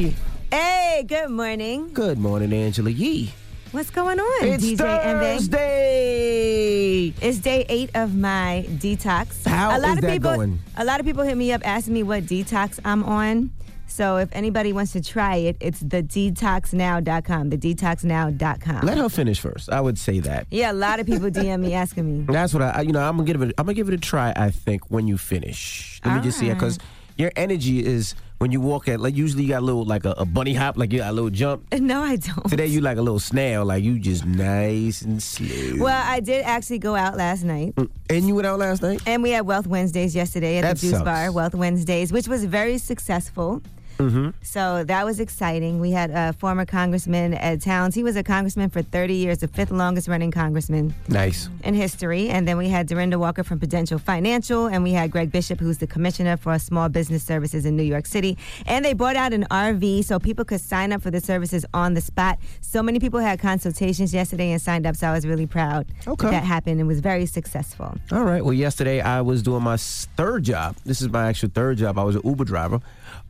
Hey, good morning. Good morning, Angela Yee. What's going on, It's DJ? Thursday. It's day eight of my detox. How a lot is of that people, going? A lot of people hit me up asking me what detox I'm on. So if anybody wants to try it, it's the detoxnow.com. The detoxnow.com. Let her finish first. I would say that. yeah, a lot of people DM me asking me. That's what I. You know, I'm gonna give it. I'm gonna give it a try. I think when you finish. Let me just see ah. it because your energy is when you walk at like usually you got a little like a, a bunny hop, like you got a little jump. No, I don't. Today you like a little snail, like you just nice and slow. Well, I did actually go out last night. Mm, and you went out last night. And we had Wealth Wednesdays yesterday at That the Juice sucks. Bar, Wealth Wednesdays, which was very successful. Mm-hmm. So that was exciting. We had a former Congressman Ed Towns. He was a congressman for 30 years, the fifth longest running congressman Nice. in history. And then we had Dorinda Walker from Prudential Financial, and we had Greg Bishop, who's the commissioner for small business services in New York City. And they brought out an RV so people could sign up for the services on the spot. So many people had consultations yesterday and signed up, so I was really proud Okay. that, that happened and was very successful. All right. Well, yesterday I was doing my third job. This is my actual third job. I was an Uber driver.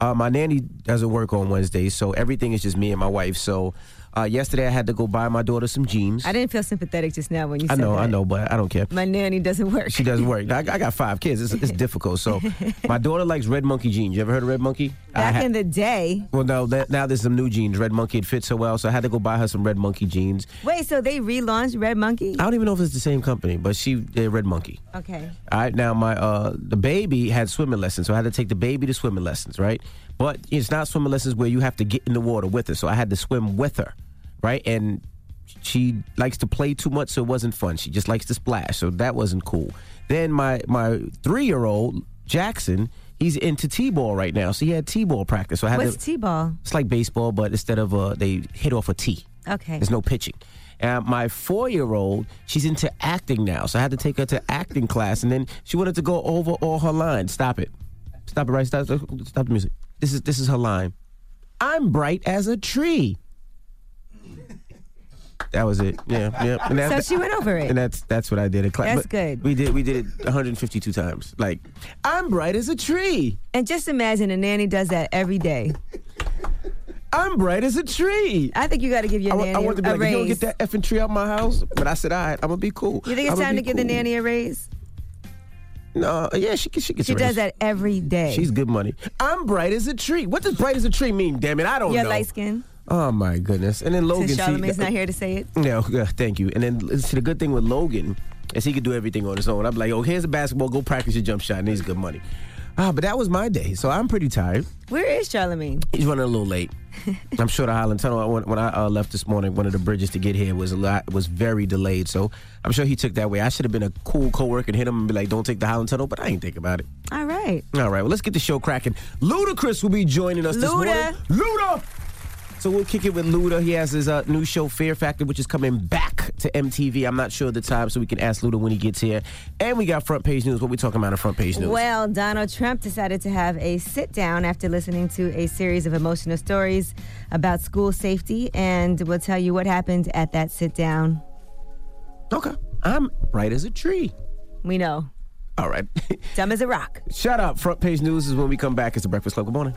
Uh, my nanny doesn't work on Wednesdays, so everything is just me and my wife. So uh, yesterday I had to go buy my daughter some jeans. I didn't feel sympathetic just now when you I said know, that. I know, but I don't care. My nanny doesn't work. She doesn't work. I, I got five kids. It's, it's difficult. So my daughter likes Red Monkey jeans. You ever heard of Red Monkey? Back ha- in the day. well, no. That, now there's some new jeans. Red Monkey. It fits so well, so I had to go buy her some Red Monkey jeans. Wait, so they relaunched Red Monkey? I don't even know if it's the same company, but she they're Red Monkey. Okay. All right, now my uh the baby had swimming lessons, so I had to take the baby to swimming lessons, right? But it's not swimming lessons where you have to get in the water with her, so I had to swim with her, right? And she likes to play too much, so it wasn't fun. She just likes to splash, so that wasn't cool. Then my my three year old Jackson, he's into t-ball right now, so he had t-ball practice. So I had What's to. T-ball? it's like baseball, but instead of uh, they hit off a tee. Okay. There's no pitching. And my four year old, she's into acting now. So I had to take her to acting class. And then she wanted to go over all her lines. Stop it. Stop it right. Stop, stop, stop the music. This is this is her line. I'm bright as a tree. That was it. Yeah, yeah. And So she went over it. And that's that's what I did in class. That's But good. We did we did it 152 times. Like, I'm bright as a tree. And just imagine a nanny does that every day. I'm bright as a tree. I think you got to give your I, nanny I wanted to be a like, you don't get that effing tree out my house. But I said, all right, I'm gonna be cool. you think it's time to give the nanny a raise? No, yeah, she she gets She does raise. that every day. She's good money. I'm bright as a tree. What does bright as a tree mean? Damn it, I don't You're know. light skin. Oh my goodness. And then Logan. Since Charlamagne's not here to say it. No, yeah, thank you. And then see, the good thing with Logan is he could do everything on his own. I'm like, oh, here's a basketball. Go practice your jump shot, and he's good money. Ah, but that was my day, so I'm pretty tired. Where is Charlamagne? He's running a little late. I'm sure the Holland Tunnel when, when I uh, left this morning, one of the bridges to get here was a lot was very delayed. So I'm sure he took that way. I should have been a cool coworker and hit him and be like, "Don't take the Holland Tunnel," but I ain't think about it. All right. All right, well, let's get the show cracking. Ludacris will be joining us this morning. Luda. So we'll kick it with Luda. He has his uh, new show, Fear Factor, which is coming back to MTV. I'm not sure of the time, so we can ask Luda when he gets here. And we got front page news. What we talking about in front page news? Well, Donald Trump decided to have a sit down after listening to a series of emotional stories about school safety, and we'll tell you what happened at that sit down. okay. I'm right as a tree. We know. All right. Dumb as a rock. Shut up. Front page news is when we come back. It's the Breakfast Club. Good morning.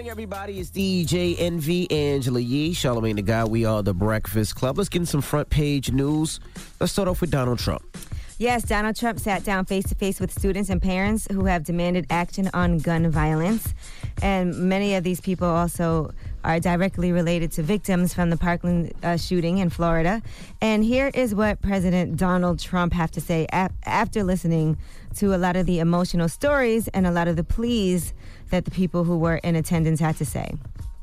Morning, everybody. It's DJ Envy, Angela Yee, Charlamagne the Guy. We are the Breakfast Club. Let's get in some front page news. Let's start off with Donald Trump. Yes, Donald Trump sat down face to face with students and parents who have demanded action on gun violence. And many of these people also are directly related to victims from the Parkland uh, shooting in Florida. And here is what President Donald Trump have to say after listening to a lot of the emotional stories and a lot of the pleas that the people who were in attendance had to say.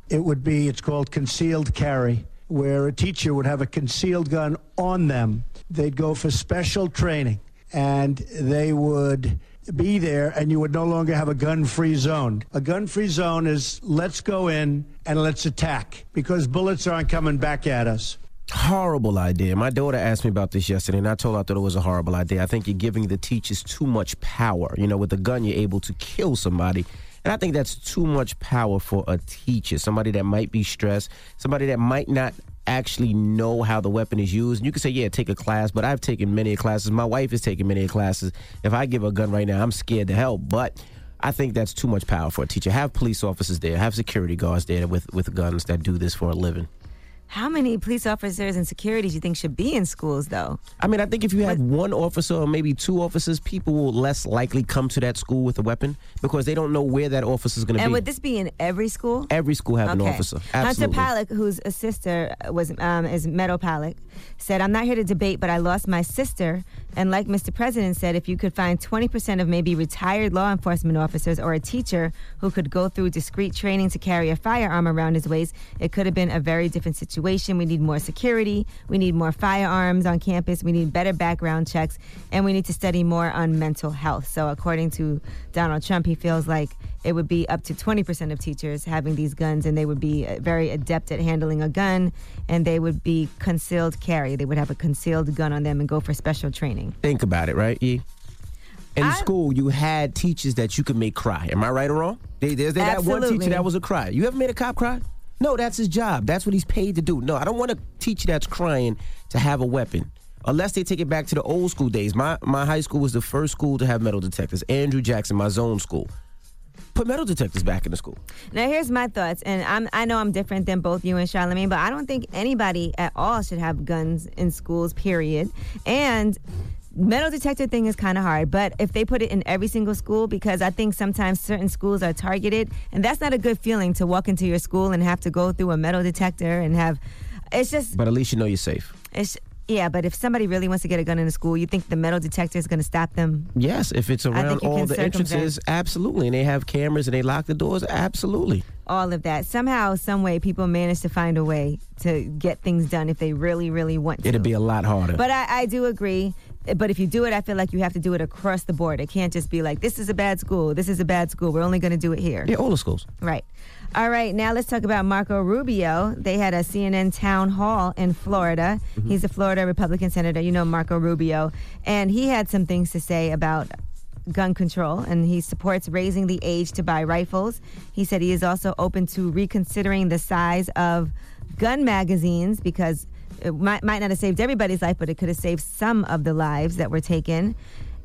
it would be it's called concealed carry where a teacher would have a concealed gun on them they'd go for special training and they would be there and you would no longer have a gun free zone. A gun free zone is let's go in and let's attack because bullets aren't coming back at us. Horrible idea. My daughter asked me about this yesterday, and I told her I thought it was a horrible idea. I think you're giving the teachers too much power. You know, with a gun, you're able to kill somebody. And I think that's too much power for a teacher, somebody that might be stressed, somebody that might not actually know how the weapon is used. And you can say, yeah, take a class, but I've taken many classes. My wife has taken many classes. If I give a gun right now, I'm scared to hell. But I think that's too much power for a teacher. Have police officers there, have security guards there with, with guns that do this for a living. How many police officers and security do you think should be in schools, though? I mean, I think if you had one officer or maybe two officers, people will less likely come to that school with a weapon because they don't know where that officer is going to be. And would this be in every school? Every school have an Okay. officer. Hunter Absolutely. Pollack, whose sister was um, is Meadow Pollack, said, "I'm not here to debate, but I lost my sister, and like Mr. President said, if you could find 20% of maybe retired law enforcement officers or a teacher who could go through discreet training to carry a firearm around his waist, it could have been a very different situation. We need more security, we need more firearms on campus, we need better background checks, and we need to study more on mental health." So, according to Donald Trump, he feels like it would be up to 20% of teachers having these guns and they would be uh, very adept at handling a gun and they would be concealed carry they would have a concealed gun on them and go for special training Think about it, right? E? In I- school, you had teachers that you could make cry. Am I right or wrong? They, there's that one teacher that was a cry. You ever made a cop cry? No, that's his job. That's what he's paid to do. No, I don't want a teacher that's crying to have a weapon. Unless they take it back to the old school days. My my high school was the first school to have metal detectors. Andrew Jackson, my zone school. Put metal detectors back in the school. now here's my thoughts and I'm, i know i'm different than both you and charlamagne but i don't think anybody at all should have guns in schools period and metal detector thing is kind of hard but if they put it in every single school because i think sometimes certain schools are targeted and that's not a good feeling to walk into your school and have to go through a metal detector and have it's just But at least you know you're safe. It's, yeah, but if somebody really wants to get a gun in a school, you think the metal detector is going to stop them? Yes, if it's around all the entrances, absolutely. And they have cameras and they lock the doors, absolutely. All of that. Somehow, some way, people manage to find a way to get things done if they really, really want to. It'd be a lot harder. But I, I do agree. But if you do it, I feel like you have to do it across the board. It can't just be like, this is a bad school, this is a bad school. We're only going to do it here. yeah, all the schools. Right. All right, now let's talk about Marco Rubio. They had a CNN town hall in Florida. Mm-hmm. He's a Florida Republican senator. You know Marco Rubio. And he had some things to say about gun control and he supports raising the age to buy rifles. He said he is also open to reconsidering the size of gun magazines because it might, might not have saved everybody's life, but it could have saved some of the lives that were taken.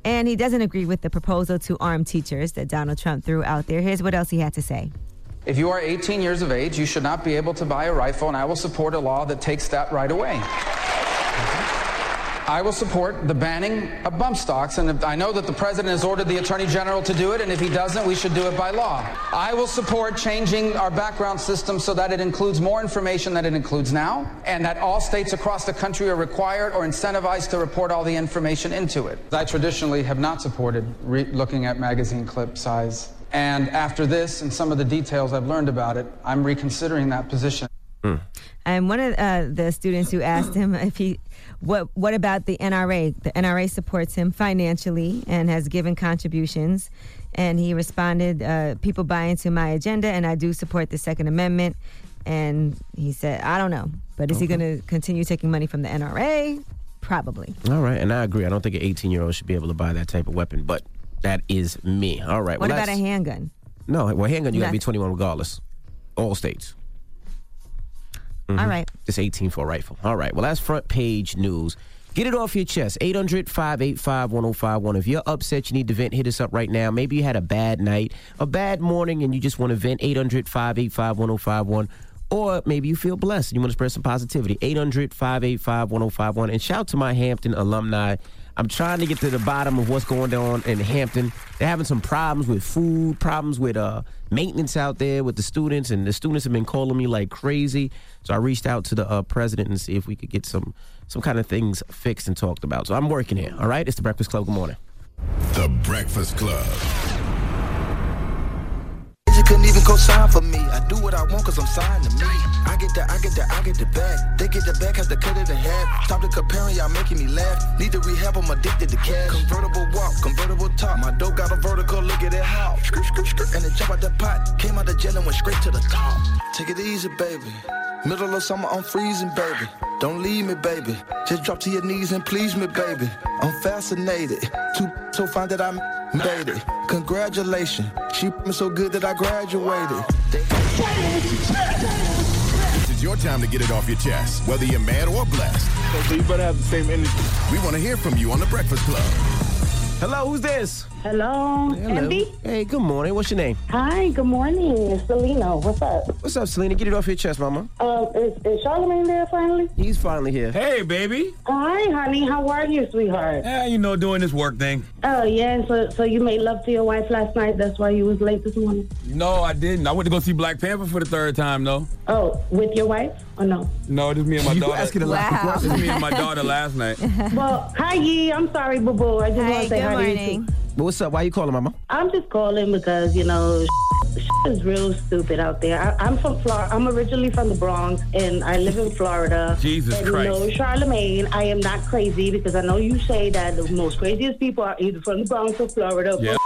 And he doesn't agree with the proposal to arm teachers that Donald Trump threw out there. Here's what else he had to say. If you are 18 years of age, you should not be able to buy a rifle, and I will support a law that takes that right away. I will support the banning of bump stocks, and I know that the president has ordered the attorney general to do it, and if he doesn't, we should do it by law. I will support changing our background system so that it includes more information than it includes now, and that all states across the country are required or incentivized to report all the information into it. I traditionally have not supported looking at magazine clip size. And after this and some of the details I've learned about it, I'm reconsidering that position. And one of uh, the students who asked him if he, what, what about the NRA? The NRA supports him financially and has given contributions. And he responded, uh, "People buy into my agenda, and I do support the Second Amendment." And he said, "I don't know, but is he going to continue taking money from the NRA? Probably." All right, and I agree. I don't think an 18 year old should be able to buy that type of weapon, but that is me. All right. What well, about a handgun? No, well, handgun, you got to be 21 regardless. All states. All mm-hmm. right. Just 18 for a rifle. All right. Well, that's front page news. Get it off your chest. 800 585 1051. If you're upset, you need to vent, hit us up right now. Maybe you had a bad night, a bad morning, and you just want to vent. 800 585 1051. Or maybe you feel blessed and you want to spread some positivity. 800 585 1051. And shout to my Hampton alumni. I'm trying to get to the bottom of what's going on in Hampton. They're having some problems with food, problems with uh, maintenance out there with the students, and the students have been calling me like crazy. So I reached out to the uh, president and see if we could get some some kind of things fixed and talked about. So I'm working here. All right, it's the Breakfast Club. Good morning. The Breakfast Club. Couldn't even co-sign for me. I do what I want cause I'm signed to me. I get the, I get the, I get the bag. They get the back, have to cut it in half. Stop the comparing, y'all making me laugh. Need to rehab, I'm addicted to cash. Convertible walk, convertible top. My dope got a vertical, look at it how. Skirt, skirt, skirt. And it jump out the pot. Came out the jail and went straight to the top. Take it easy, baby. Middle of summer, I'm freezing, baby. Don't leave me, baby. Just drop to your knees and please me, baby. I'm fascinated. Too so fine that I made it. Congratulations. She me so good that I graduated. This is your time to get it off your chest, whether you're mad or blessed. So you better have the same energy. We want to hear from you on The Breakfast Club. Hello, who's this? Hello, Hello. Andy. Hey, good morning. What's your name? Hi, good morning. It's Selena. What's up? What's up, Selena? Get it off your chest, mama. Uh, is, is Charlamagne there finally? He's finally here. Hey, baby. Hi, honey. How are you, sweetheart? Yeah, you know, doing this work thing. Oh, yeah. So, so you made love to your wife last night. That's why you was late this morning. No, I didn't. I went to go see Black Panther for the third time, though. Oh, with your wife or no? No, just me and my You daughter. asking a lot of Wow. Just me and my daughter last night. well, hi, Yee. I'm sorry, boo boo. I just want to say good hi to you. morning. too. But what's up? Why you calling, mama? I'm just calling because you know. is real stupid out there. I, I'm from Florida. I'm originally from the Bronx, and I live in Florida. Jesus and Christ. You know, Charlamagne, I am not crazy because I know you say that the most craziest people are either from the Bronx or Florida. Yeah.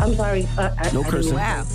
I'm sorry. Uh, I, No I cursing. Wow.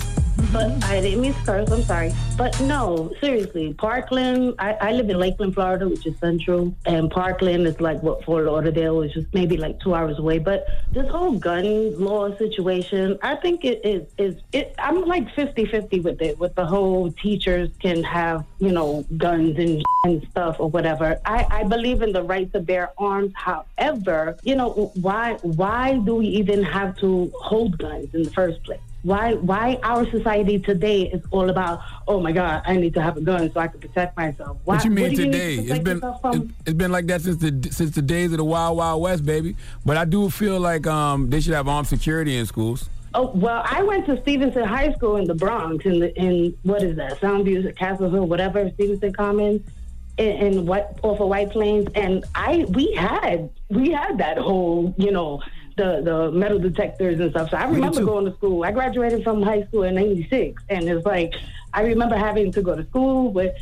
But I didn't mean curse. I'm sorry. But no, seriously, Parkland. I, I live in Lakeland, Florida, which is central, and Parkland is like what Fort Lauderdale is just maybe like two hours away. But this whole gun law situation, I think it is is it. I'm like 50-50 with it. With the whole teachers can have you know guns and and stuff or whatever. I, I believe in the right to bear arms. However, you know why why do we even have to hold guns in the first place? Why why our society today is all about oh my god I need to have a gun so I can protect myself. Why, What you mean do need to today? It's been it- it's been like that since the since the days of the Wild Wild West, baby. But I do feel like um they should have armed security in schools. Oh well, I went to Stevenson High School in the Bronx, in the in what is that? Soundview, Castle Hill, whatever, Stevenson Commons, in, in what off of White Plains, and I we had we had that whole you know the the metal detectors and stuff. So I remember going to school. I graduated from high school in '96, and it's like I remember having to go to school with.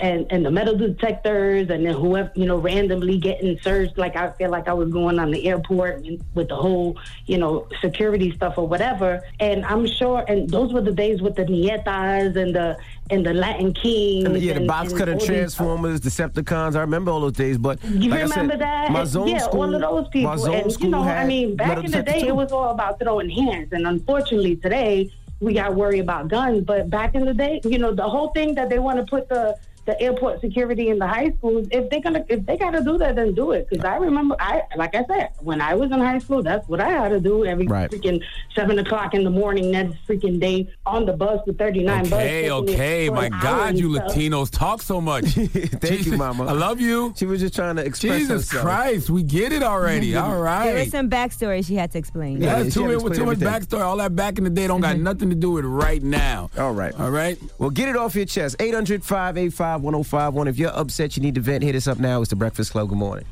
And, and the metal detectors, and then whoever you know randomly getting searched. Like I feel like I was going on the airport with the whole you know security stuff or whatever. And I'm sure, and those were the days with the nietas and the and the Latin kings. And, yeah, the and- box cutter Transformers, Decepticons. I remember all those days. But You like I remember said, that? My zone yeah, school, all of those people. And you know, had I mean, back in the day, too. it was all about throwing hands, and unfortunately, today we got to worry about guns. But back in the day, you know, the whole thing that they want to put the the airport security in the high schools, if they're gonna, if they got to do that, then do it. Because I remember, I like I said, when I was in high school, that's what I had to do every Right. freaking seven o'clock in the morning, next freaking day on the bus, the thirty nine bus. Okay, taking okay. My God, you stuff. Latinos talk so much. Thank you, mama. I love you. She was just trying to express Jesus herself. Christ, we get it already. all right. There was some backstory she had to explain. Yeah, That's too, had much- too much backstory. All that back in the day don't got mm-hmm. nothing to do with right now. All right. All right. Well, get it off your chest. 800 585 1051. If you're upset, you need to vent, hit us up now. It's the Breakfast Club. Good morning.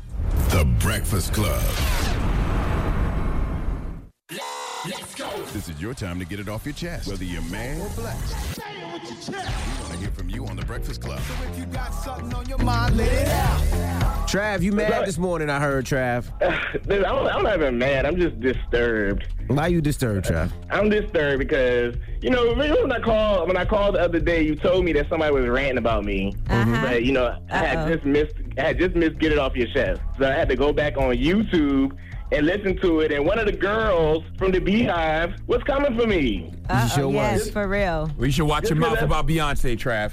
The Breakfast Club. This is your time to get it off your chest, whether you're man or blessed. We want to hear from you on The Breakfast Club. So If you got something on your mind, let it out. Trav, you mad this morning, I heard, Trav. Dude, I'm, I'm not even mad. I'm just disturbed. Why you disturbed, Trav? I'm disturbed because you know remember when I called when I called the other day, you told me that somebody was ranting about me, Uh-huh. but you know I had Uh-oh. just missed I had just missed get it off your chest, so I had to go back on YouTube and listen to it. And one of the girls from the BeyHive was coming for me. Uh-oh, sure yes, was. for real. We should watch Just your mouth about Beyonce, Trav.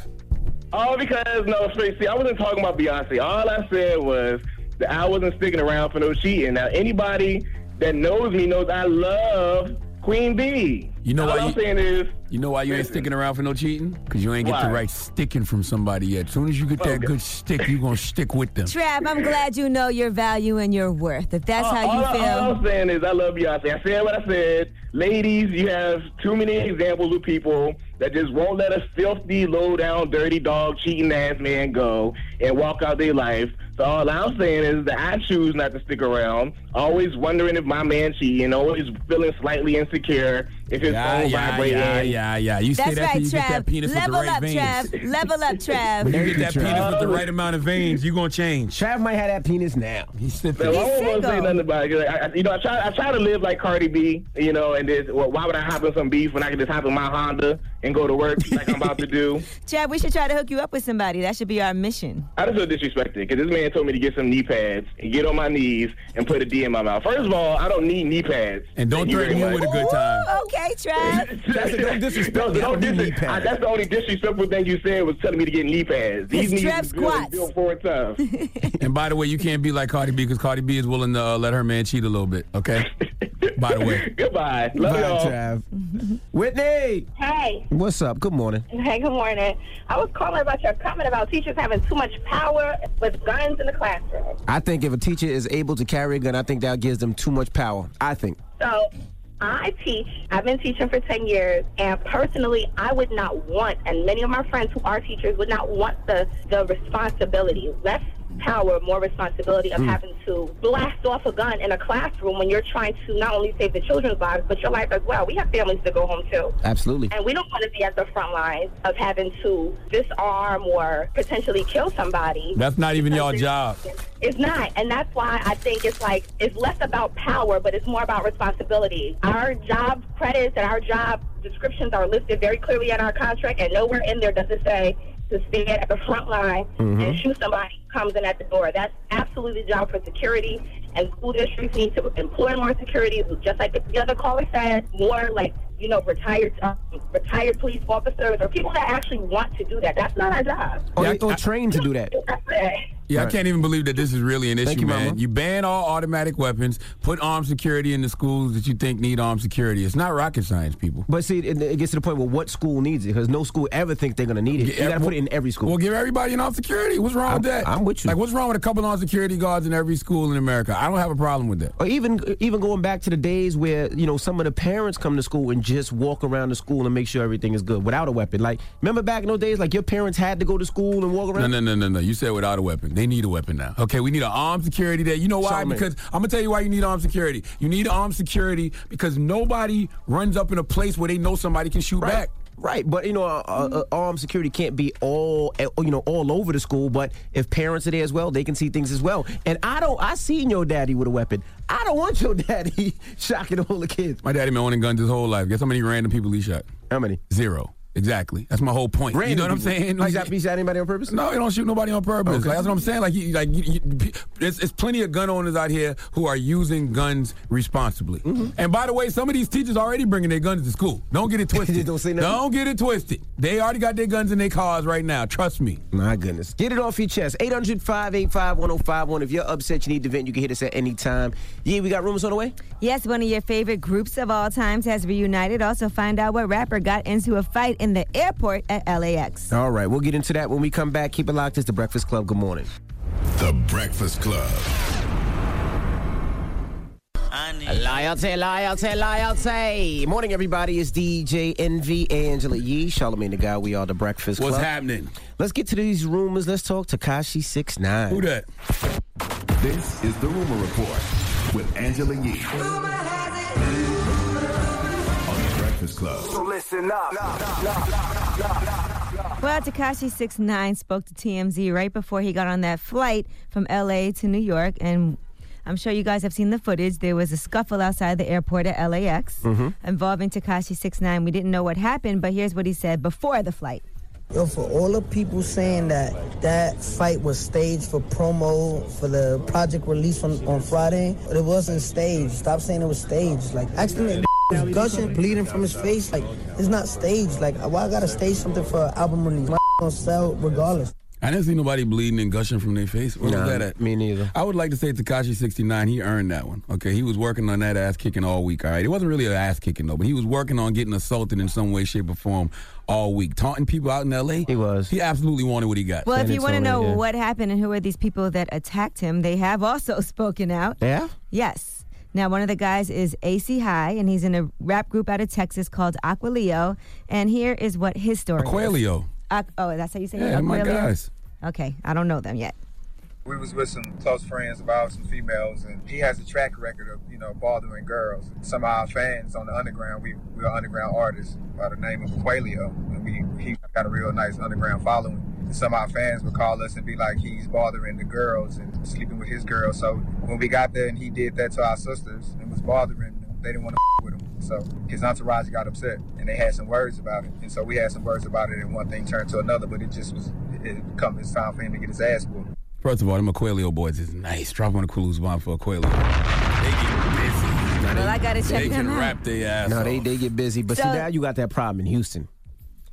All because no. See, I wasn't talking about Beyonce. All I said was that I wasn't sticking around for no cheating. Now, anybody that knows me knows I love Queen Bee. You know All why I'm you- saying is You know why you ain't sticking around for no cheating? Because you ain't get the right sticking from somebody yet. As soon as you get that Okay. good stick, you going to stick with them. Trav, I'm glad you know your value and your worth. If that's uh, how all, you all feel. I'm saying is I love Beyonce. I said what I said. Ladies, you have too many examples of people that just won't let a filthy, low down, dirty dog, cheating ass man go and walk out their life. So all I'm saying is that I choose not to stick around, always wondering if my man cheating, always feeling slightly insecure if his Yeah, phone yeah, vibrating. yeah, yeah, yeah. You say That's that right, till you get Trav. that penis Level with the right up, veins. Trav. Level up, Trav. When you get that Trav. penis with the right amount of veins, you're gonna change. Trav might have that penis now. He's Man, sipping. I don't want to say nothing about it. 'cause I, I, you know, I try, I try to live like Cardi B, you know, and this, well, why would I hop in some beef when I can just hop in my Honda and go to work like I'm about to do? Trav, we should try to hook you up with somebody. That should be our mission. I just feel disrespected because this man told me to get some knee pads and get on my knees and put a D in my mouth. First of all, I don't need knee pads. And don't Thank threaten very you with a good time. Ooh, okay, Trav. That's don't disrespect no, don't don't dis- knee pads. I- That's the only disrespectful thing you said was telling me to get knee pads. These knees Trev is good and squats. built for a time. And by the way, you can't be like Cardi B because Cardi B is willing to uh, let her man cheat a little bit. Okay. by the way. Goodbye. Love Bye, y'all. Trav. Whitney, Hey. what's up? Good morning. Hey, good morning. I was calling about your comment about teachers having too much power with guns in the classroom. I think if a teacher is able to carry a gun, I think that gives them too much power. I think. So I teach. I've been teaching for 10 years, and personally, I would not want, and many of my friends who are teachers would not want the, the responsibility, less power, more responsibility of hmm. having to blast off a gun in a classroom when you're trying to not only save the children's lives, but your life as well. We have families to go home to. Absolutely. And we don't want to be at the front lines of having to disarm or potentially kill somebody. That's not even your job. It's not. And that's why I think it's like, it's less about power, but it's more about responsibility. Our job credits and our job descriptions are listed very clearly in our contract, and nowhere in there does it say to stand at the front line and mm-hmm. shoot somebody who comes in at the door. That's absolutely the job for security. And school districts need to employ more security, just like the other caller said, more like you know, retired um, retired police officers or people that actually want to do that. That's not our job. Or, Yeah, they- or I- trained to do that. Yeah, I can't even believe that this is really an issue, you, man. Mama. You ban all automatic weapons, put armed security in the schools that you think need armed security. It's not rocket science, people. But see, it, it gets to the point where what school needs it? Because no school ever thinks they're going to need it. Yeah, you got to put it in every school. Well, give everybody an armed security. What's wrong with I'm- that? I'm with you. Like, what's wrong with a couple armed security guards in every school in America? I don't have a problem with that. or even even going back to the days where you know some of the parents come to school and just walk around the school and make sure everything is good without a weapon. Like remember back in those days, like your parents had to go to school and walk around. no, no, no, no. no. You said without a weapon. They need a weapon now. Okay, we need an armed security there. You know why? Because I'm gonna tell you why you need armed security. You need armed security because nobody runs up in a place where they know somebody can shoot back. Right, but you know, uh, uh, armed security can't be all uh, you know all over the school. But if parents are there as well, they can see things as well. And I don't. I seen your daddy with a weapon. I don't want your daddy shocking all the kids. My daddy been owning guns his whole life. Guess how many random people he shot? How many? Zero. Exactly. That's my whole point. you know what I'm saying? Like, that, he shot anybody on purpose? No, he don't shoot nobody on purpose. Okay. Like, that's what I'm saying. Like, you, like you, you, there's, there's plenty of gun owners out here who are using guns responsibly. Mm-hmm. And by the way, some of these teachers already bringing their guns to school. Don't get it twisted. Don't say nothing. Don't get it twisted. They already got their guns in their cars right now. Trust me. My goodness. Get it off your chest. 800 585 1051. If you're upset, you need to vent, you can hit us at any time. Yeah, we got rumors on the way? Yes, one of your favorite groups of all times has reunited. Also, find out what rapper got into a fight in the airport at LAX. All right, we'll get into that when we come back. Keep it locked. It's The Breakfast Club. Good morning. The Breakfast Club. Loyalty, loyalty, loyalty. Morning, everybody. It's DJ Envy Angela Yee, Charlamagne the Guy. We are The Breakfast Club. What's happening? Let's get to these rumors. Let's talk Tekashi 69 Who that? This is the Rumor Report with Angela Yee. On Breakfast Club. listen up. Well, Tekashi 69 spoke to TMZ right before he got on that flight from LA to New York. And I'm sure you guys have seen the footage. There was a scuffle outside the airport at LAX mm-hmm. involving Tekashi 69. We didn't know what happened, but here's what he said before the flight. Yo, for all the people saying that that fight was staged for promo for the project release on, on Friday, it wasn't staged. Stop saying it was staged. Like, actually, was gushing, bleeding from his face. Like, it's not staged. Like, why I gotta stage something for an album release? My gonna sell regardless. I didn't see nobody bleeding and gushing from their face. Where Nah, was that at? me neither. I would like to say Tekashi 69, he earned that one. Okay, he was working on that ass kicking all week, all right? It wasn't really an ass kicking, though, but he was working on getting assaulted in some way, shape, or form all week. Taunting people out in L.A. He was. He absolutely wanted what he got. Well, if you want to know Antonio, what happened and who are these people that attacked him, they have also spoken out. Yeah? Yes. Now, one of the guys is AC High, and he's in a rap group out of Texas called Aquilio. And here is what his story is. Aquilio. Oh, that's how you say it? Yeah, my guys. Okay, I don't know them yet. We was with some close friends of ours, some females, and he has a track record of, you know, bothering girls. Some of our fans on the underground, we, we're underground artists by the name of Quailio, and we he got a real nice underground following. And some of our fans would call us and be like, he's bothering the girls and sleeping with his girls. So when we got there and he did that to our sisters and was bothering them, they didn't want to with him. So his entourage got upset and they had some words about it. And so we had some words about it and one thing turned to another, but it just was, it come it's time for him to get his ass whooped. First of all, them Aquelio boys is nice. Drop on a cruise bomb for Aquelio. They get busy. Well, I gotta check They them can out. rap their ass No, off. they, they get busy. But see, now you got that problem in Houston.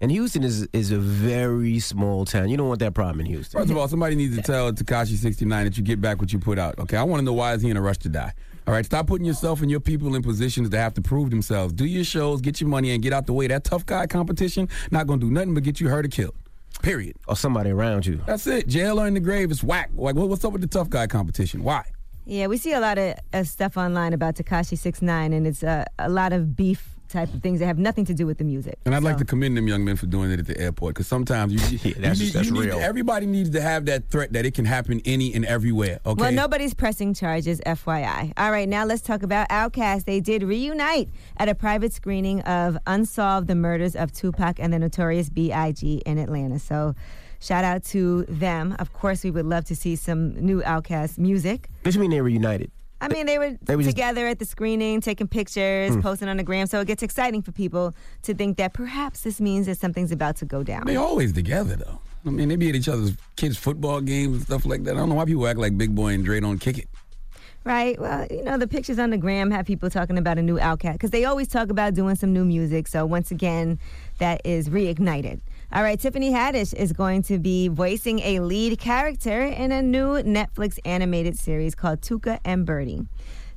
And Houston is is a very small town. You don't want that problem in Houston. First of all, somebody needs to tell Tekashi 69 that you get back what you put out. Okay, I want to know why is he in a rush to die? All right, stop putting yourself and your people in positions to have to prove themselves. Do your shows, get your money, and get out the way. That tough guy competition not gonna do nothing but get you hurt or killed. Period. Or somebody around you. That's it. Jail or in the grave is whack. Like, what's up with the tough guy competition? Why? Yeah, we see a lot of uh, stuff online about Tekashi Six Nine, and it's uh, a lot of beef type of things that have nothing to do with the music. And I'd like to commend them young men for doing it at the airport because sometimes you, you that's- need- that's you need- real. everybody needs to have that threat that it can happen any and everywhere. Okay. Well, nobody's pressing charges, FYI. All right, now let's talk about Outkast. They did reunite at a private screening of Unsolved: The Murders of Tupac and the Notorious B.I.G. in Atlanta. So, shout out to them. Of course, we would love to see some new Outkast music. What you mean they reunited? I mean, they were, They were just- together at the screening, taking pictures, Hmm. posting on the gram. So it gets exciting for people to think that perhaps this means that something's about to go down. They always together though. I mean, they be at each other's kids' football games and stuff like that. I don't know why people act like Big Boi and Dre don't kick it. Right. Well, you know, the pictures on the gram have people talking about a new Outkast because they always talk about doing some new music. So once again, that is reignited. All right, Tiffany Haddish is going to be voicing a lead character in a new Netflix animated series called Tuca and Birdie.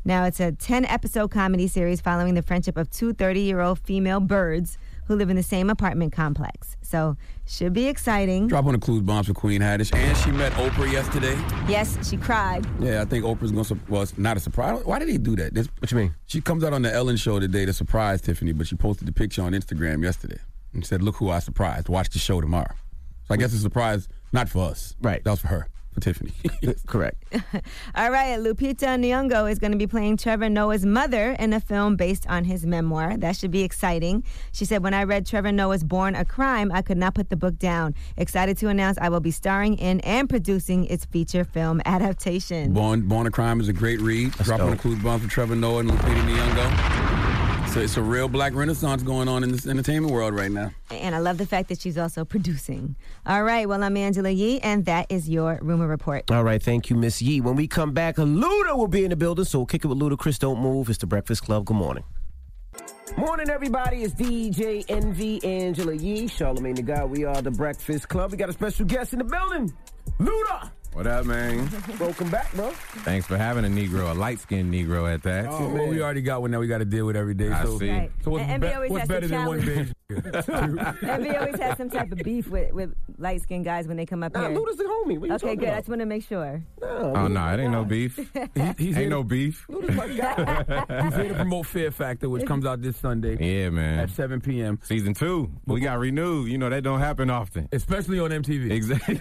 Now, it's a 10 episode comedy series following the friendship of two 30 year old female birds who live in the same apartment complex. So, should be exciting. Drop on the clues bombs for Queen Haddish. And she met Oprah yesterday. Yes, she cried. Yeah, I think Oprah's going to, well, it's not a surprise. Why did he do that? This, what you mean? She comes out on the Ellen show today to surprise Tiffany, but she posted the picture on Instagram yesterday and said, look who I surprised. Watch the show tomorrow. So I guess it's a surprise, not for us. Right. That was for her, for Tiffany. Correct. All right, Lupita Nyong'o is going to be playing Trevor Noah's mother in a film based on his memoir. That should be exciting. She said, "When I read Trevor Noah's Born a Crime, I could not put the book down. Excited to announce I will be starring in and producing its feature film adaptation." Born Born a Crime is a great read. Drop on the clues bombs for Trevor Noah and Lupita Nyong'o. So it's a real black renaissance going on in this entertainment world right now. And I love the fact that she's also producing. All right, well, I'm Angela Yee, and that is your rumor report. All right, thank you, Miss Yee. When we come back, Luda will be in the building, so we'll kick it with Luda. Chris, don't move. It's the Breakfast Club. Good morning. Morning, everybody. It's DJ Envy Angela Yee, Charlamagne the God. We are the Breakfast Club. We got a special guest in the building, Luda. What up, man? Welcome back, bro. Thanks for having a Negro, a light skinned Negro at that. Oh, well, we already got one that we got to deal with every day. I so, see. Right. so what's, And be- always what's better than one challenge- beige? Envy always has some type of beef with, with light skinned guys when they come up Nah, here. Luda's the homie. What you okay, talking good. I just want to make sure. Oh, no, it ain't no beef. he's ain't no beef. Luda's my guy. He's here to promote Fear Factor, which comes out this Sunday. Yeah, man. At 7 p.m. Season two. We got renewed. You know, that don't happen often. Especially on MTV. Exactly.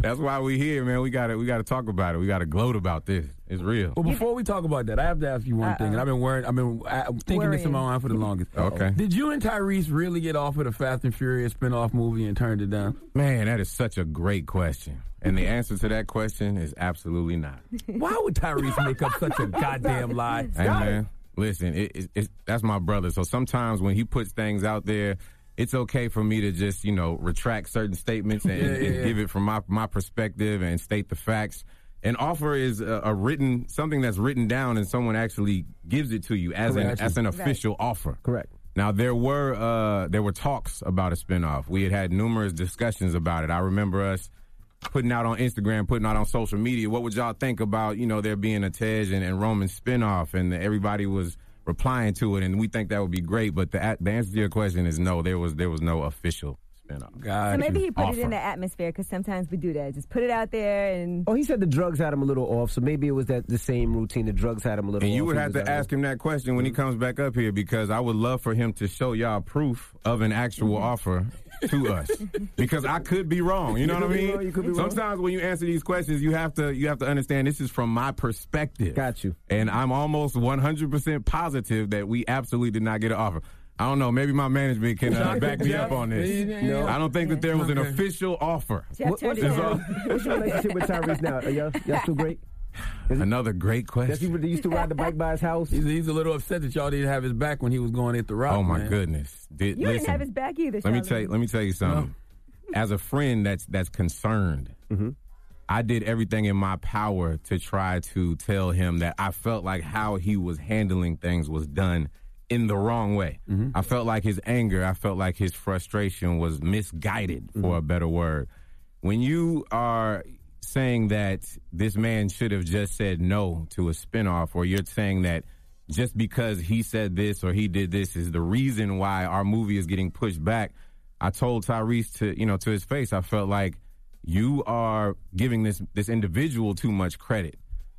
That's why we here, man. We got to we got to talk about it. We got to gloat about this. It's real. Well, before we talk about that, I have to ask you one thing, and I've been worrying. I've been uh, thinking this in my mind for the longest. Okay. Did you and Tyrese really get offered a Fast and Furious spinoff movie and turned it down? Man, that is such a great question. And the answer to that question is absolutely not. Why would Tyrese make up such a goddamn lie? Hey man, listen, it, it, it, that's my brother. So sometimes when he puts things out there, it's okay for me to just you know retract certain statements and, Yeah, and yeah, yeah. give it from my my perspective and state the facts. An offer is a, a written something that's written down and someone actually gives it to you as an as an Right. official offer. Correct. Now there were uh, there were talks about a spinoff. We had had numerous discussions about it. I remember us putting out on Instagram, putting out on social media. What would y'all think about you know there being a Tej and, and Roman spinoff? And everybody was replying to it, and we think that would be great. But the, the answer to your question is no. There was there was no official spinoff. God, So maybe he put it in the atmosphere because sometimes we do that. Just put it out there and. Oh, he said the drugs had him a little off, so maybe it was that the same routine. The drugs had him a little And off. you would have to ask him that question when he mm-hmm. comes back up here because I would love for him to show y'all proof of an actual mm-hmm. offer to us because I could be wrong. You know You what I mean? wrong, you could be wrong. Sometimes when you answer these questions, you have to you have to understand this is from my perspective. Got you. And I'm almost 100 percent positive that we absolutely did not get an offer. I don't know. Maybe my management can uh, back me up on this. No. I don't think that there was an official offer. What- what's, your, what's your relationship with Tyrese now? Are y'all, y'all still great? Another great Does question. he used to ride the bike by his house? He's, he's a little upset that y'all didn't have his back when he was going at the rock. Oh my man. goodness! Did, You listen, didn't have his back either. let me tell you. Let me tell you something. As a friend that's that's concerned, mm-hmm. I did everything in my power to try to tell him that I felt like how he was handling things was done in the wrong way. Mm-hmm. I felt like his anger, I felt like his frustration was misguided, for mm-hmm. a better word. When you are saying that this man should have just said no to a spinoff, or you're saying that just because he said this or he did this is the reason why our movie is getting pushed back. I told Tyrese to, you know, to his face, I felt like you are giving this this individual too much credit.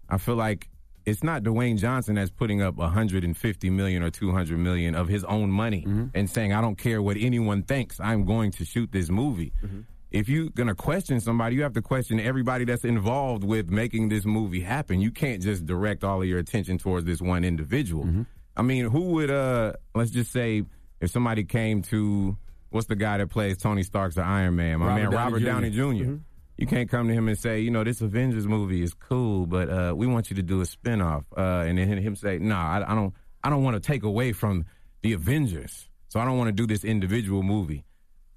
I feel like it's not Dwayne Johnson that's putting up 150 million or 200 million of his own money mm-hmm. and saying, I don't care what anyone thinks, I'm going to shoot this movie. Mm-hmm. If you're going to question somebody, you have to question everybody that's involved with making this movie happen. You can't just direct all of your attention towards this one individual. I mean, who would, uh, let's just say, if somebody came to, what's the guy that plays Tony Stark's the Iron Man? My Robert man, Downey Robert Jr. Downey junior You can't come to him and say, you know, this Avengers movie is cool, but uh, we want you to do a spinoff. Uh, and then him say, no, I, I don't, I don't want to take away from the Avengers, so I don't want to do this individual movie.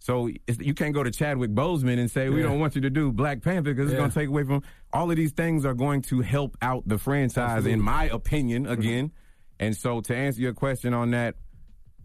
So you can't go to Chadwick Boseman and say we Yeah. don't want you to do Black Panther because it's Yeah. going to take away from all of these things are going to help out the franchise, in my opinion. Mm-hmm. Again, and so to answer your question on that,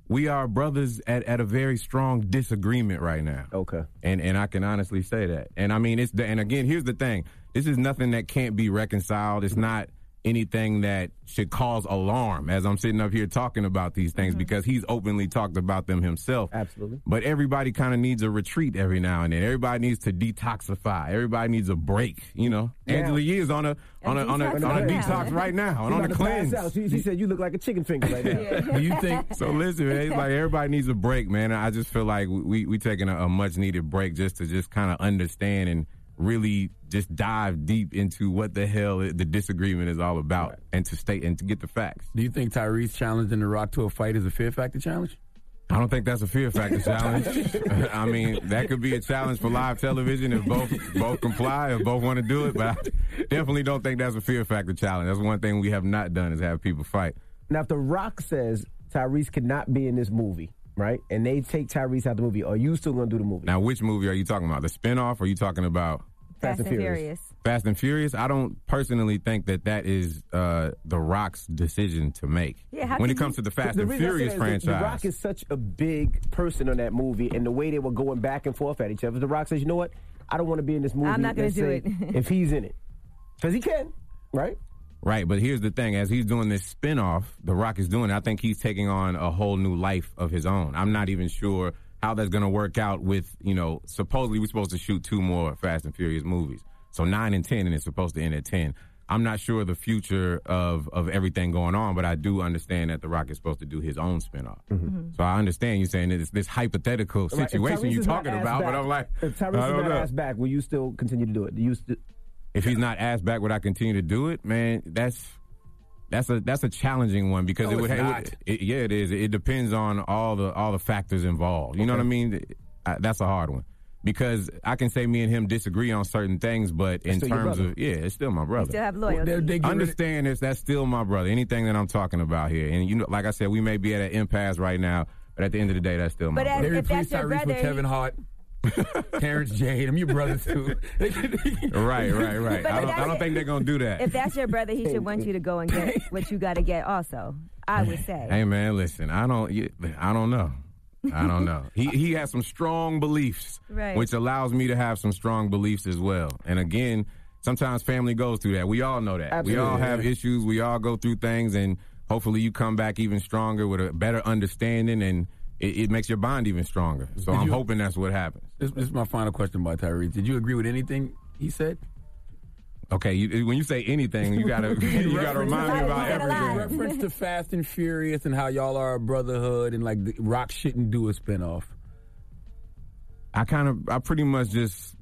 we are brothers at, at a very strong disagreement right now. Okay. And and I can honestly say that. And I mean it's the, and again here's the thing. This is nothing that can't be reconciled. It's not anything that should cause alarm as I'm sitting up here talking about these things mm-hmm. because he's openly talked about them himself. Absolutely. But everybody kind of needs a retreat every now and then. Everybody needs to detoxify. Everybody needs a break, you know. Yeah. Angela Yee is on a on a on a, on a detox right now and on a about to pass cleanse. She, she said you look like a chicken finger right now. Do you think? So listen, man, it's like everybody needs a break, man. I just feel like we we taking a, a much needed break just to just kind of understand and really just dive deep into what the hell the disagreement is all about, and to state and to get the facts. Do you think Tyrese challenging The Rock to a fight is a fear factor challenge? I don't think that's a fear factor challenge. I mean, that could be a challenge for live television if both both comply, if both want to do it. But I definitely don't think that's a fear factor challenge. That's one thing we have not done is have people fight. Now, if The Rock says Tyrese cannot be in this movie, right, and they take Tyrese out the movie, are you still going to do the movie? Now, which movie are you talking about? The spinoff? Or are you talking about Fast and Furious. Fast and Furious? I don't personally think that that is uh, the Rock's decision to make. Yeah, when it comes you- to the Fast The and reason I say Furious that is that franchise. The Rock is such a big person on that movie, and the way they were going back and forth at each other. The Rock says, "You know what? I don't want to be in this movie." I'm not gonna do it. if he's in it, because he can, right? Right, but here's the thing: as he's doing this spinoff, The Rock is doing. I think he's taking on a whole new life of his own. I'm not even sure how that's going to work out. With you know, supposedly we're supposed to shoot two more Fast and Furious movies, so nine and ten, and it's supposed to end at ten. I'm not sure the future of of everything going on, but I do understand that The Rock is supposed to do his own spinoff. Mm-hmm. Mm-hmm. So I understand you saying it's this hypothetical situation Tyrese you're talking asked about, but I'm like, if Tyrese I is don't not asked back, will you still continue to do it? Do you st- If he's not asked back, would I continue to do it? Man, that's that's a that's a challenging one because No, it would. it's it would- it- yeah, it is. It depends on all the all the factors involved. You know what I mean? I, that's a hard one because I can say me and him disagree on certain things, but in terms of yeah, it's still my brother. Still have loyalty. They- they get rid Understand this? That's still my brother. Anything that I'm talking about here, and you know, like I said, we may be at an impasse right now, but at the end of the day, that's still my But brother. They if that's replaced your brother, with Kevin he- Hart, Terrence J. I'm your brothers too. right, right, right. I don't, I don't think they're gonna do that. If that's your brother, he should want you to go and get what you got to get. Also, I would say. Hey man, listen, I don't, I don't know. I don't know. He he has some strong beliefs, Right. which allows me to have some strong beliefs as well. And again, sometimes family goes through that. We all know that. We all have issues. We all go through things, and hopefully, you come back even stronger with a better understanding, and it, it makes your bond even stronger. So Did I'm you- hoping that's what happens. This, this is my final question about Tyrese. Did you agree with anything he said? Okay, you, when you say anything, you gotta you gotta remind me about said a lot. everything. reference to Fast and Furious and how y'all are a brotherhood and like the Rock shouldn't do a spinoff. I kind of, I pretty much just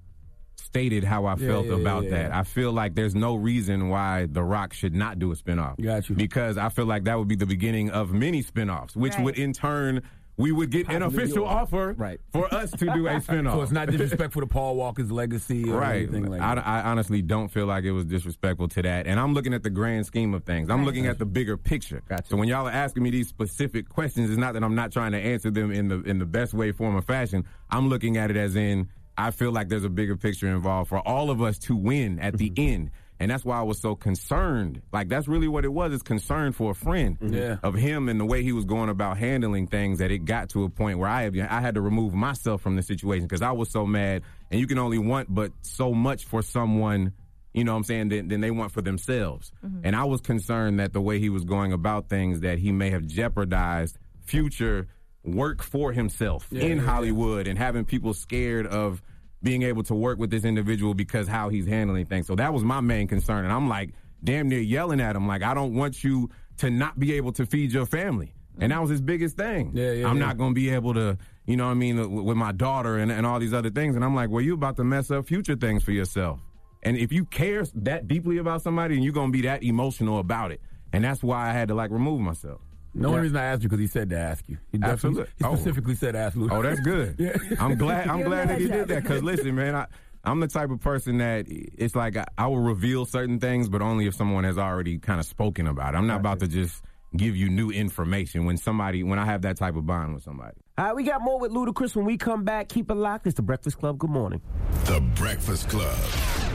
stated how I Yeah, felt yeah, about yeah, that. I feel like there's no reason why The Rock should not do a spinoff. Got you. Because I feel like that would be the beginning of many spinoffs, which Right. would in turn we would get an official offer Right. for us to do a spinoff. So it's not disrespectful to Paul Walker's legacy or Right. anything like I, that. I honestly don't feel like it was disrespectful to that. And I'm looking at the grand scheme of things. I'm looking at the bigger picture. So when y'all are asking me these specific questions, it's not that I'm not trying to answer them in the in the best way, form, or fashion. I'm looking at it as in I feel like there's a bigger picture involved for all of us to win at the Mm-hmm. end. And that's why I was so concerned. Like that's really what it was. It's concern for a friend mm-hmm. Yeah. of him and the way he was going about handling things. That it got to a point where I I had to remove myself from the situation because I was so mad. And you can only want but so much for someone. You know what I'm saying? Than, than they want for themselves. Mm-hmm. And I was concerned that the way he was going about things, that he may have jeopardized future work for himself Yeah, in yeah, yeah. Hollywood and having people scared of being able to work with this individual because how he's handling things. So that was my main concern. And I'm like, damn near yelling at him, like, I don't want you to not be able to feed your family. And that was his biggest thing. Yeah, yeah, I'm yeah. not going to be able to, you know what I mean, uh, with my daughter and, and all these other things. And I'm like, well, you about to mess up future things for yourself. And if you care that deeply about somebody, and you're going to be that emotional about it. And that's why I had to like remove myself. The only reason I asked you because he said to ask you. He Absolutely. He Oh. specifically said ask Luda. Oh, that's good. Yeah. I'm glad. I'm glad that he did that because listen, man, I, I'm the type of person that it's like I, I will reveal certain things, but only if someone has already kind of spoken about it. I'm not about to just give you new information when somebody when I have that type of bond with somebody. All right, we got more with Ludacris when we come back. Keep it locked. It's the Breakfast Club. Good morning. The Breakfast Club.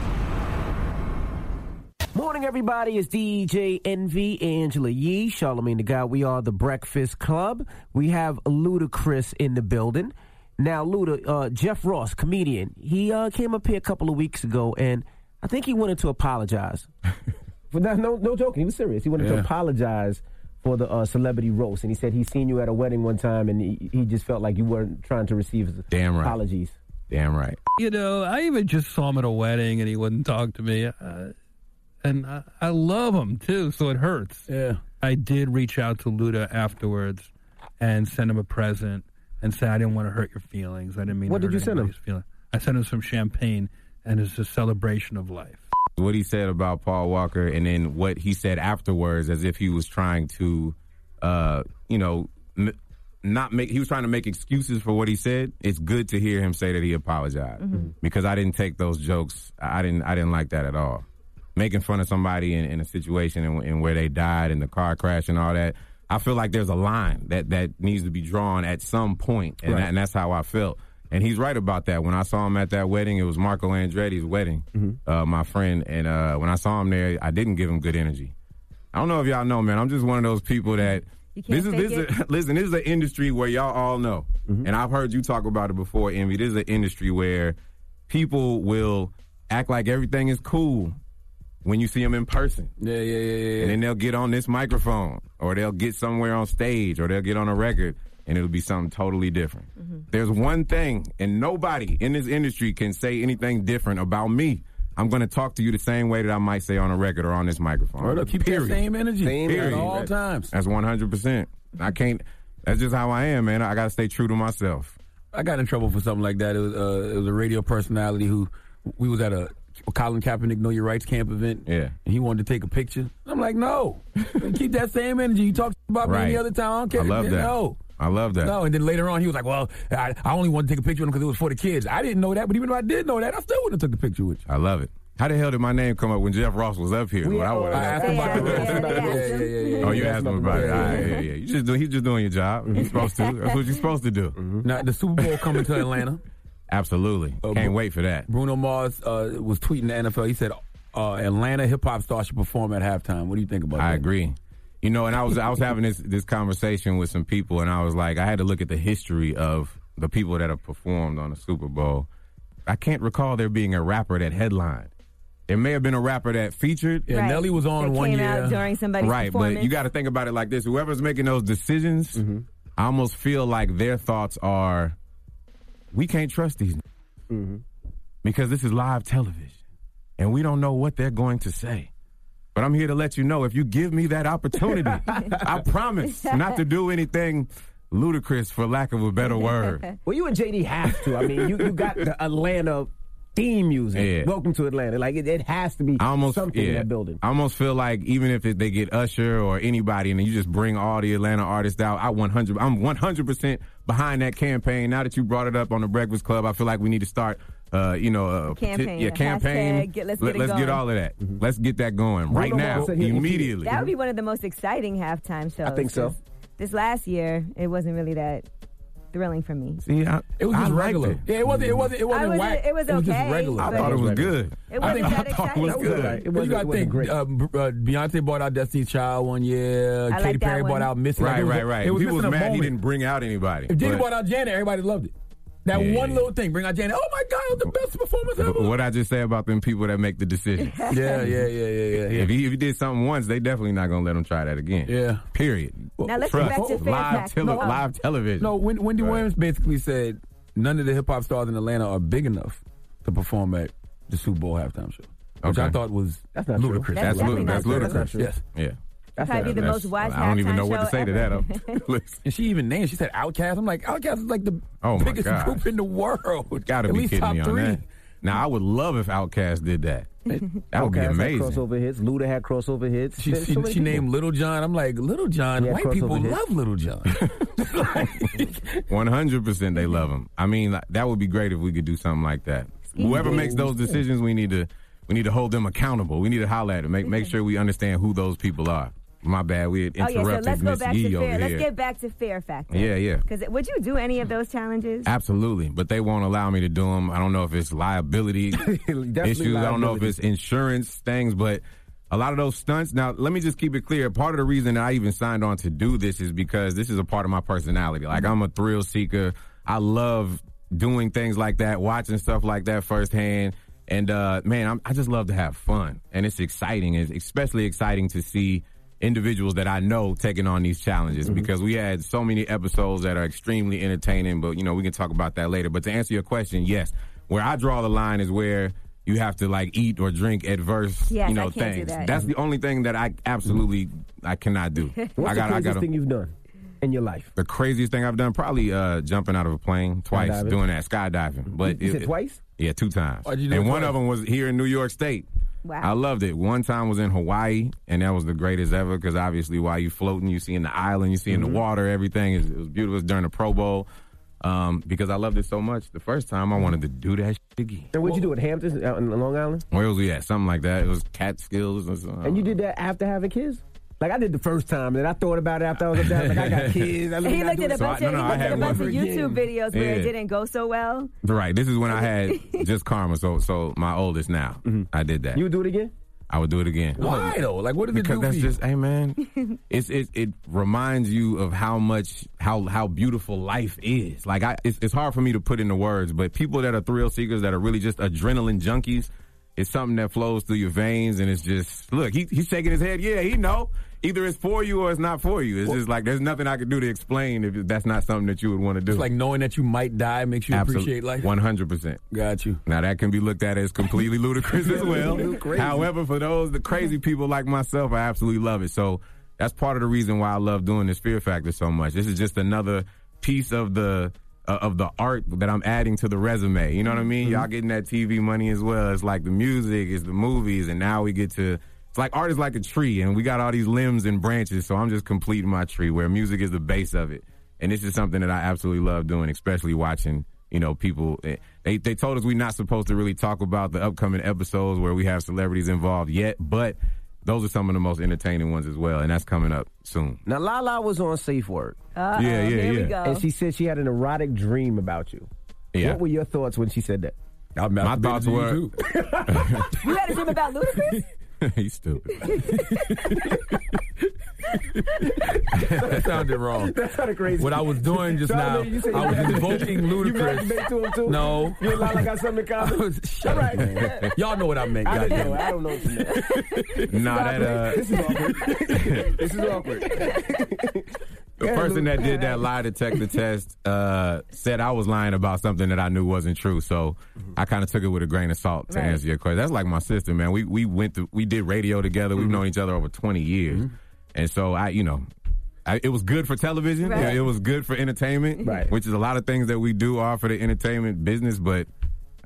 Morning, everybody. It's DJ Envy, Angela Yee, Charlamagne the Guy. We are the Breakfast Club. We have Ludacris in the building. Now, Luda, uh, Jeff Ross, comedian, he uh, came up here a couple of weeks ago, and I think he wanted to apologize. For that, no, no joking. He was serious. He wanted to apologize for the uh, celebrity roast, and he said he seen you at a wedding one time, and he, he just felt like you weren't trying to receive his Damn right. apologies. Damn right. You know, I even just saw him at a wedding and he wouldn't talk to me. Uh, and I, I love him too, so it hurts. Yeah. I did reach out to Luda afterwards and send him a present and say I didn't want to hurt your feelings. I didn't mean What to did hurt you send him? Feeling. I sent him some champagne and it's a celebration of life. What he said about Paul Walker, and then what he said afterwards, as if he was trying to, uh, you know, m- not make. He was trying to make excuses for what he said. It's good to hear him say that he apologized because I didn't take those jokes. I I didn't. I didn't like that at all. Making fun of somebody in, in a situation in, in where they died in the car crash and all that. I feel like there's a line that that needs to be drawn at some point, and, Right. that, and that's how I felt. And he's right about that. When I saw him at that wedding, it was Marco Andretti's wedding, uh, my friend. And uh, when I saw him there, I didn't give him good energy. I don't know if y'all know, man. I'm just one of those people that can't this is this is a, listen. This is an industry where y'all all know, and I've heard you talk about it before. Envy. This is an industry where people will act like everything is cool when you see them in person. Yeah, yeah, yeah, yeah. And then they'll get on this microphone, or they'll get somewhere on stage, or they'll get on a record, and it'll be something totally different. There's one thing, and nobody in this industry can say anything different about me. I'm going to talk to you the same way that I might say on a record or on this microphone. Word up, keep that same energy Period. at all times. That's 100. percent I can't. That's just how I am, man. I got to stay true to myself. I got in trouble for something like that. It was, uh, it was a radio personality who we was at a Colin Kaepernick Know Your Rights camp event. Yeah. And he wanted to take a picture. I'm like, no. Keep that same energy. You talk about me Right. any other time. I don't care. I love that. No. I love that. No, and then later on, he was like, "Well, I, I only wanted to take a picture with him because it was for the kids." I didn't know that, but even if I did know that, I still wouldn't have took the picture with you. I love it. How the hell did my name come up when Jeff Ross was up here? We- Well, I would- I asked him about the roast. Yeah, Yeah, yeah, yeah, yeah. Oh, you asked him about it. All right, yeah, yeah. You just he's just doing your job. He's supposed to. That's what you're supposed to do. Now the Super Bowl coming to Atlanta. Absolutely. Uh, Can't Bru- wait for that. Bruno Mars uh, was tweeting the NFL. He said, uh, "Atlanta hip hop stars should perform at halftime." What do you think about that? I agree. You know, and I was I was having this this conversation with some people, and I was like, I had to look at the history of the people that have performed on the Super Bowl. I can't recall there being a rapper that headlined. There may have been a rapper that featured. Yeah, Right. Nelly was on That one came year. out during somebody's right, but you got to think about it like this: whoever's making those decisions, Mm-hmm. I almost feel like their thoughts are, we can't trust these Mm-hmm. because this is live television, and we don't know what they're going to say. But I'm here to let you know: if you give me that opportunity, I promise not to do anything ludicrous, for lack of a better word. Well, you and JD have to. I mean, you, you got the Atlanta theme music. Yeah. Welcome to Atlanta. Like it, it has to be I almost something yeah, in that building. I almost feel like even if it, they get Usher or anybody, and you just bring all the Atlanta artists out, I 100, I'm 100 percent behind that campaign. Now that you brought it up on the Breakfast Club, I feel like we need to start. Uh, you know, uh, Campaign, yeah, campaign. hashtag, get- let's Let, get it us get all of that. Let's get that going right Bruno now, Mars said he- he- immediately. That would be one of the most exciting halftime shows. I think so. This last year, it wasn't really that thrilling for me. See, I, It was just liked regular. It. Yeah, it wasn't. It wasn't. It wasn't was- whack. it was just okay, regular. I thought it was good. It I, think, that I thought it was good. It wasn't- you got to it wasn't think. great. Uh, B- uh, Beyonce bought out Destiny's Child one year. I Katy like Perry one. bought out Missy. Like, Right, it was, right, right. It was People was a mad he didn't bring out anybody. If Jenny but- brought out Janet, everybody loved it. That Yeah. one little thing, bring out Janet. Oh my God, the best performance ever. What I just say about them people that make the decision. yeah, yeah, yeah, yeah, yeah. yeah. If he, if he did something once, they definitely not gonna let him try that again. Yeah. Period. Now let's Trust. get back to Fair live, tele- No. Uh, live television. No, Wendy, Wendy Right. Williams basically said none of the hip hop stars in Atlanta are big enough to perform at the Super Bowl halftime show, which Okay. I thought was That's not true. ludicrous. That's That's, definitely lu- not that's true. ludicrous. Yes. Yeah. That's Probably not- the That's- most watched I don't even know what to show say to ever. that. Listen, And she even named. She said Outkast. I'm like Outkast is like the Oh, biggest God. group in the world. gotta At be least kidding top me on three. that. Now I would love if Outkast did that. That would be Outkast had amazing. crossover hits. Luda had crossover hits. She, she, so she named Lil Jon. I'm like Lil Jon. Yeah, white people crossover hit. love Lil Jon. One hundred percent, they love him. I mean, that would be great if we could do something like that. Whoever makes those decisions, we need to we need to hold them accountable. We need to holler at them. Make make sure we understand who those people are. My bad, we had Oh yeah, so let's go back to Yee fair. Let's here. get back to Fear Factor. Yeah, yeah. Because would you do any of those challenges? Absolutely, but they won't allow me to do them. I don't know if it's liability issues. I don't know if it's insurance things, but a lot of those stunts. Now, let me just keep it clear. Part of the reason that I even signed on to do this is because this is a part of my personality. Like I'm a thrill seeker. I love doing things like that, watching stuff like that firsthand. And uh, man, I'm, I just love to have fun, and it's exciting. It's especially exciting to see individuals that I know taking on these challenges because we had so many episodes that are extremely entertaining. But you know, we can talk about that later. But to answer your question, yes, where I draw the line is where you have to like eat or drink adverse, Yes, you know, I can't do things. that. That's the only thing that I absolutely I cannot do. What's I the got, I craziest got thing you've done in your life? the craziest thing I've done probably uh, jumping out of a plane twice, Skydiving? doing that skydiving. But You it- said twice? Yeah, two times. Why'd you do and one twice? of them was here in New York State. Wow. I loved it. One time was in Hawaii, and that was the greatest ever because obviously while you floating, you seeing the island, you seeing Mm-hmm. the water, everything. It was, it was beautiful. It was during the Pro Bowl. Um, because I loved it so much. The first time I wanted to do that shit again. And what'd you do at Hamptons out in Long Island? Where was we at? Something like that. It was Catskills. Or something. And you did that after having kids? Like I did the first time, and I thought about it after I was up there. Like I got kids. I he looked at a bunch no, of, no, he looked at a bunch of YouTube videos where it didn't go so well. Right. This is when I had just Karma. So, so my oldest now. I did that. Mm-hmm. You would do it again? I would do it again. Why though? Like, what did it Because that's for you? just, hey man, it's it it reminds you of how much how how beautiful life is. Like I, it's, it's hard for me to put into words, but people that are thrill seekers that are really just adrenaline junkies, it's something that flows through your veins, and it's just look. He, he's shaking his head. Yeah, he know. Either it's for you or it's not for you. It's just like there's nothing I could do to explain if that's not something that you would want to do. It's like knowing that you might die makes you appreciate life. One hundred percent. Got you. Now that can be looked at as completely ludicrous as well. However, for those the crazy people like myself, I absolutely love it. So that's part of the reason why I love doing this Fear Factor so much. This is just another piece of the uh, of the art that I'm adding to the resume. You know what I mean? Y'all getting that TV money as well. It's like the music, it's the movies, and now we get to. It's like art is like a tree, and we got all these limbs and branches. So I'm just completing my tree, where music is the base of it. And this is something that I absolutely love doing, especially watching you know, people eh, they they told us we're not supposed to really talk about the upcoming episodes where we have celebrities involved yet, but those are some of the most entertaining ones as well, and that's coming up soon. Now Lala was on Safe Word. Uh-oh, Yeah, yeah, here we yeah. go. And she said she had an erotic dream about you. Yeah. What were your thoughts when she said that? My thoughts were you had a dream about Ludacris? he's stupid. that sounded wrong. That sounded crazy. What I was doing just now, Dominic, you said I was you- invoking You Ludacris. masturbate to him too? No. You and Lala got something in I common? was, shut up, man. Y'all know what I meant. I know. I don't know what you meant. nah, that uh, This is awkward. this is awkward. the person that did that lie detector test uh, said I was lying about something that I knew wasn't true. So I mm-hmm. kind of took it with a grain of salt to Right. answer your question. That's like my sister, man. We we went to we did radio together. We've mm-hmm. known each other over twenty years, mm-hmm. and so I, you know, I, it was good for television. Right. Yeah, it was good for entertainment. Right. Which is a lot of things that we do are for the entertainment business, but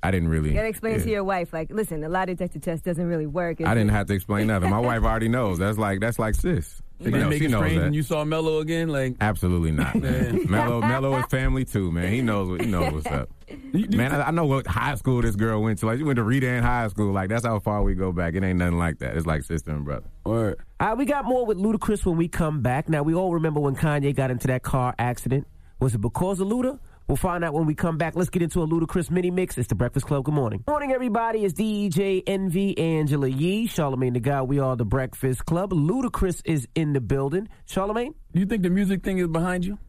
I didn't really. You gotta explain yeah. to your wife, like, listen, the lie detector test doesn't really work. I didn't have to explain nothing. My wife already knows. That's like that's like sis. She Did it knows, make it knows that. when you saw Melo again? Like, Absolutely not, man. Melo, Melo is family too, man. He knows what he knows what's up. Man, I, I know what high school this girl went to. Like, she went to Redan High School. Like, that's how far we go back. It ain't nothing like that. It's like sister and brother. Word. All right, we got more with Ludacris when we come back. Now, we all remember when Kanye got into that car accident. Was it because of Luda? We'll find out when we come back. Let's get into a Ludacris mini mix. It's the Breakfast Club. Good morning. Morning, everybody. It's DJ Envy Angela Yee, Charlamagne the Guy. We are the Breakfast Club. Ludacris is in the building. Charlamagne? Do you think the music thing is behind you?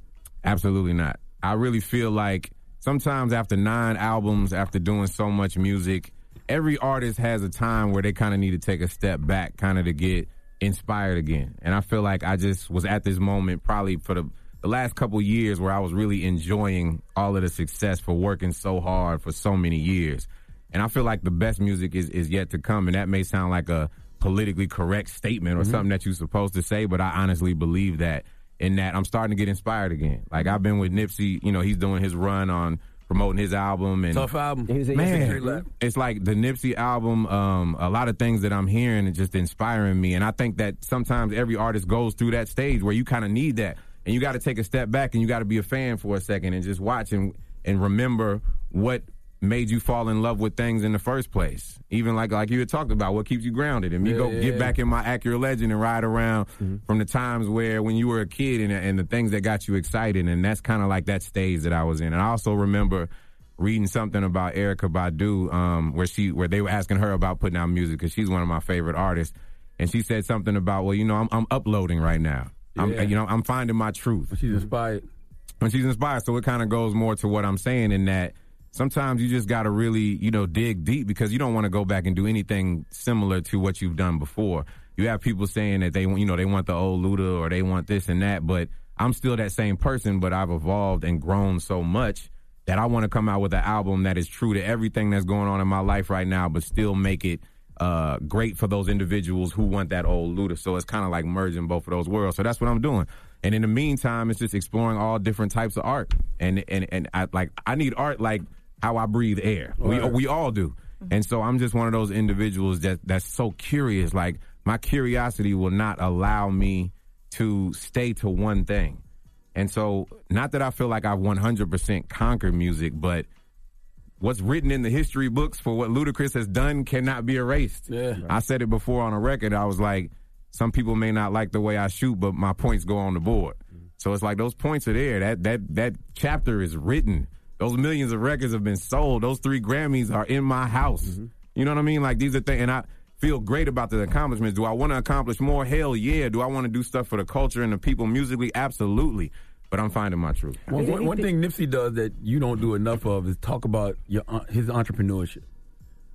Absolutely not. I really feel like sometimes after nine albums, after doing so much music, every artist has a time where they kind of need to take a step back, kind of to get inspired again. And I feel like I just was at this moment probably for the, the last couple years where I was really enjoying all of the success for working so hard for so many years. And I feel like the best music is, is yet to come. And that may sound like a politically correct statement or something that you're supposed to say, but I honestly believe that in that I'm starting to get inspired again. Like I've been with Nipsey, you know, he's doing his run on promoting his album and Tough album. He was at Victory man, it's like the Nipsey album. Um, a lot of things that I'm hearing is just inspiring me, and I think that sometimes every artist goes through that stage where you kind of need that, and you got to take a step back and you got to be a fan for a second and just watch and and remember what made you fall in love with things in the first place. Even like like you had talked about, what keeps you grounded, and me Yeah, go yeah, get yeah. back in my Acura Legend and ride around from the times where when you were a kid and, and the things that got you excited, and that's kind of like that stage that I was in. And I also remember reading something about Erykah Badu, um, where she where they were asking her about putting out music because she's one of my favorite artists, and she said something about, well, you know, I'm, I'm uploading right now. I'm, Yeah. you know, I'm finding my truth She's inspired. when she's inspired. So it kind of goes more to what I'm saying in that sometimes you just got to really, you know, dig deep because you don't want to go back and do anything similar to what you've done before. You have people saying that they, want, you know, they want the old Luda or they want this and that, but I'm still that same person, but I've evolved and grown so much that I want to come out with an album that is true to everything that's going on in my life right now, but still make it uh, great for those individuals who want that old Luda. So it's kind of like merging both of those worlds. So that's what I'm doing. And in the meantime, it's just exploring all different types of art. And and and I like I need art like how I breathe air. We Right. we all do. And so I'm just one of those individuals that that's so curious. Like my curiosity will not allow me to stay to one thing. And so not that I feel like I've 100% conquered music, but what's written in the history books for what Ludacris has done cannot be erased. Yeah. I said it before on a record. I was like, some people may not like the way I shoot, but my points go on the board. So it's like those points are there. That that that chapter is written. Those millions of records have been sold. Those three Grammys are in my house. Mm-hmm. You know what I mean? Like these are things, and I feel great about the accomplishments. Do I want to accomplish more? Hell yeah. Do I want to do stuff for the culture and the people musically? Absolutely. But I'm finding my truth. One, one, one thing Nipsey does that you don't do enough of is talk about your uh, his entrepreneurship.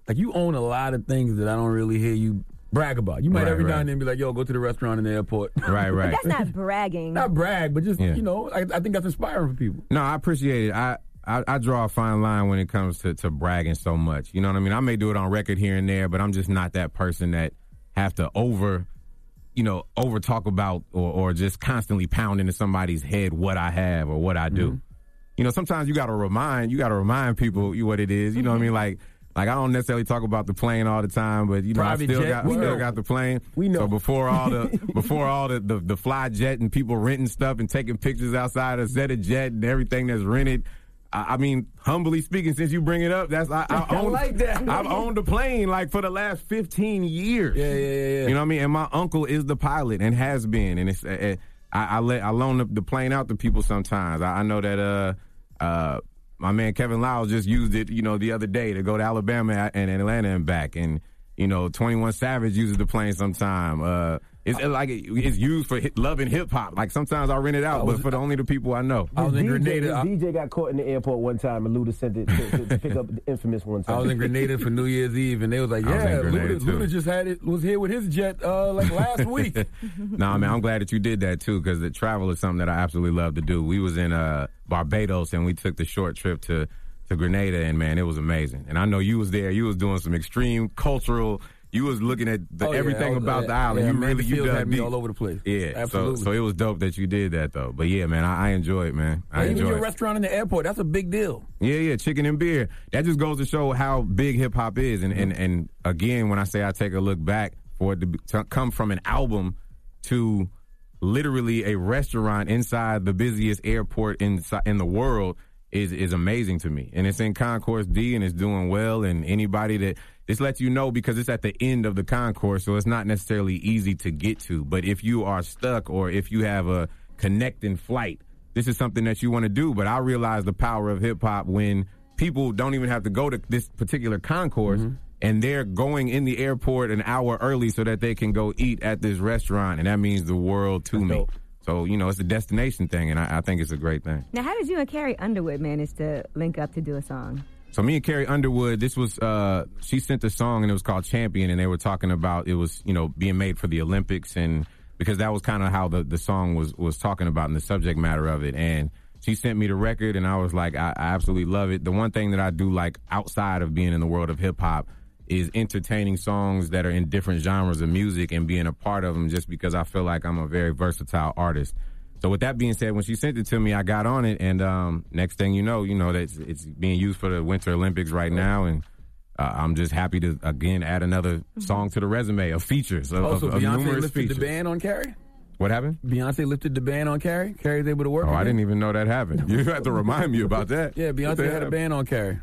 Like you own a lot of things that I don't really hear you brag about. You might Right, every now and then be like, "Yo, go to the restaurant in the airport." Right, right. That's not bragging. Not brag, but just Yeah. you know, I, I think that's inspiring for people. No, I appreciate it. I, I I draw a fine line when it comes to, to bragging so much. You know what I mean? I may do it on record here and there, but I'm just not that person that have to over, you know, over talk about or, or just constantly pound into somebody's head what I have or what I do. Mm-hmm. You know, sometimes you got to remind you got to remind people you what it is. You know what I mm-hmm. mean? Like. Like I don't necessarily talk about the plane all the time, but you know Private I still jet, got still know. got the plane. We know. So before all the before all the, the the fly jet and people renting stuff and taking pictures outside of Zeta Jet and everything that's rented. I, I mean, humbly speaking, since you bring it up, that's I, I, I own, like that. I've owned a plane like for the last fifteen years. Yeah, yeah, yeah, yeah. You know what I mean? And my uncle is the pilot and has been, and it's uh, uh, I, I let I loan the, the plane out to people sometimes. I, I know that uh uh my man Kevin Liles just used it, you know, the other day to go to Alabama and Atlanta and back, and you know, Twenty One Savage uses the plane sometime. Uh, it's like it's used for hit, love and hip hop. Like sometimes I rent it out, but for the only the people I know. I was in DJ, Grenada. I, DJ got caught in the airport one time, and Luda sent it to, to, to pick up the infamous one time. I was in Grenada for New Year's Eve, and they was like, I was "Yeah, in Luda. Luda just had it. Was here with his jet uh, like last week." nah, man, I'm glad that you did that too, because the travel is something that I absolutely love to do. We was in uh, Barbados and we took the short trip to to Grenada, and man, it was amazing. And I know you was there. You was doing some extreme cultural. You was looking at the, Oh, everything I was- about the island. yeah, you really you dug deep. all over the place. Yeah, Absolutely. So, so it was dope that you did that though. But yeah, man, I, I enjoy it, man. I even enjoy your it. restaurant in the airport, that's a big deal. Yeah, yeah, chicken and beer. That just goes to show how big hip hop is. And, and and again, when I say I take a look back for it to, be, to come from an album to literally a restaurant inside the busiest airport in in the world is is amazing to me. And it's in Concourse D and it's doing well. And anybody that this lets you know because it's at the end of the concourse, so it's not necessarily easy to get to. But if you are stuck or if you have a connecting flight, this is something that you want to do. But I realize the power of hip hop when people don't even have to go to this particular concourse mm-hmm. and they're going in the airport an hour early so that they can go eat at this restaurant. And that means the world to me. So, you know, it's a destination thing. And I, I think it's a great thing. Now, how did you and Carrie Underwood manage to link up to do a song? So me and Carrie Underwood, this was uh she sent a song and it was called Champion and they were talking about it was, you know, being made for the Olympics and because that was kind of how the, the song was was talking about and the subject matter of it. And she sent me the record and I was like, I, I absolutely love it. The one thing that I do like outside of being in the world of hip hop is entertaining songs that are in different genres of music and being a part of them just because I feel like I'm a very versatile artist. So with that being said, when she sent it to me, I got on it, and um, next thing you know, you know that it's, it's being used for the Winter Olympics right now, and uh, I'm just happy to again add another song to the resume of features of, of Beyonce lifted features. the ban on Carrie. What happened? Beyonce lifted the ban on Carrie. Carrie's able to work. Oh, I didn't even know that happened. You have to remind me about that. Yeah, Beyonce had a ban on Carrie.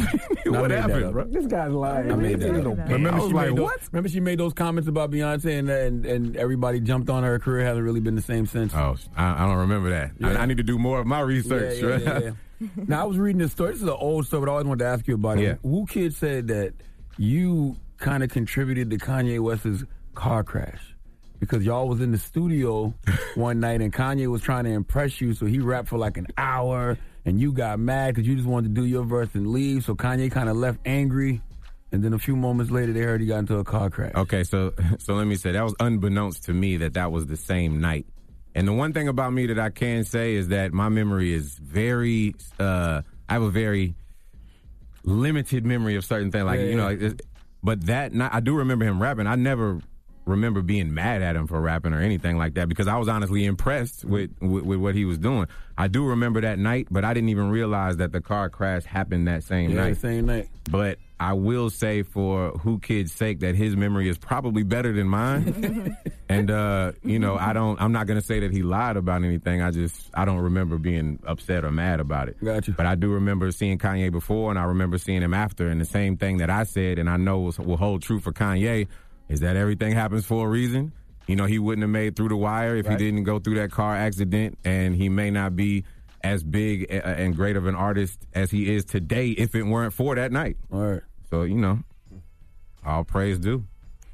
What happened, bro? This guy's lying. I made that up. Remember I was she like, those, what? Remember she made those comments about Beyonce and, and and everybody jumped on her. Her career hasn't really been the same since. Oh, I, I don't remember that. I, Yeah. I need to do more of my research. Yeah, yeah, yeah. now I was reading this story. This is an old story, but I always wanted to ask you about it. Who Kid said that you kind of contributed to Kanye West's car crash because y'all was in the studio one night and Kanye was trying to impress you, so he rapped for like an hour and you got mad because you just wanted to do your verse and leave. So Kanye kind of left angry, and then a few moments later they heard he got into a car crash. Okay, so so let me say that was unbeknownst to me that that was the same night. And the one thing about me that I can say is that my memory is very. Uh, I have a very limited memory of certain things, like Yeah, you know. Like, but that night, I do remember him rapping. I never remember being mad at him for rapping or anything like that because I was honestly impressed with, with with what he was doing. I do remember that night, but I didn't even realize that the car crash happened that same Yeah, night. same night. But I will say for Who Kid's sake that his memory is probably better than mine. and uh, you know, I don't I'm not gonna say that he lied about anything. I just I don't remember being upset or mad about it. Gotcha. But I do remember seeing Kanye before and I remember seeing him after and the same thing that I said and I know will hold true for Kanye is that everything happens for a reason. You know, he wouldn't have made through the wire if Right. he didn't go through that car accident and he may not be as big a- and great of an artist as he is today if it weren't for that night. All right. So, you know, all praise due.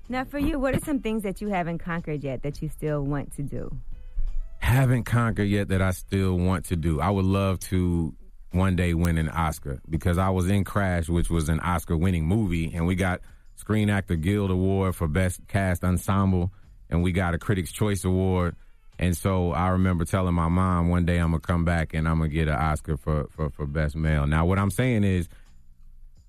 Now, for you, what are some things that you haven't conquered yet that you still want to do? Haven't conquered yet that I still want to do. I would love to one day win an Oscar because I was in Crash, which was an Oscar winning movie, and we got Screen Actor Guild Award for Best Cast Ensemble, and we got a Critics' Choice Award. And so I remember telling my mom one day I'm gonna come back and I'm gonna get an Oscar for, for, for Best Male. Now what I'm saying is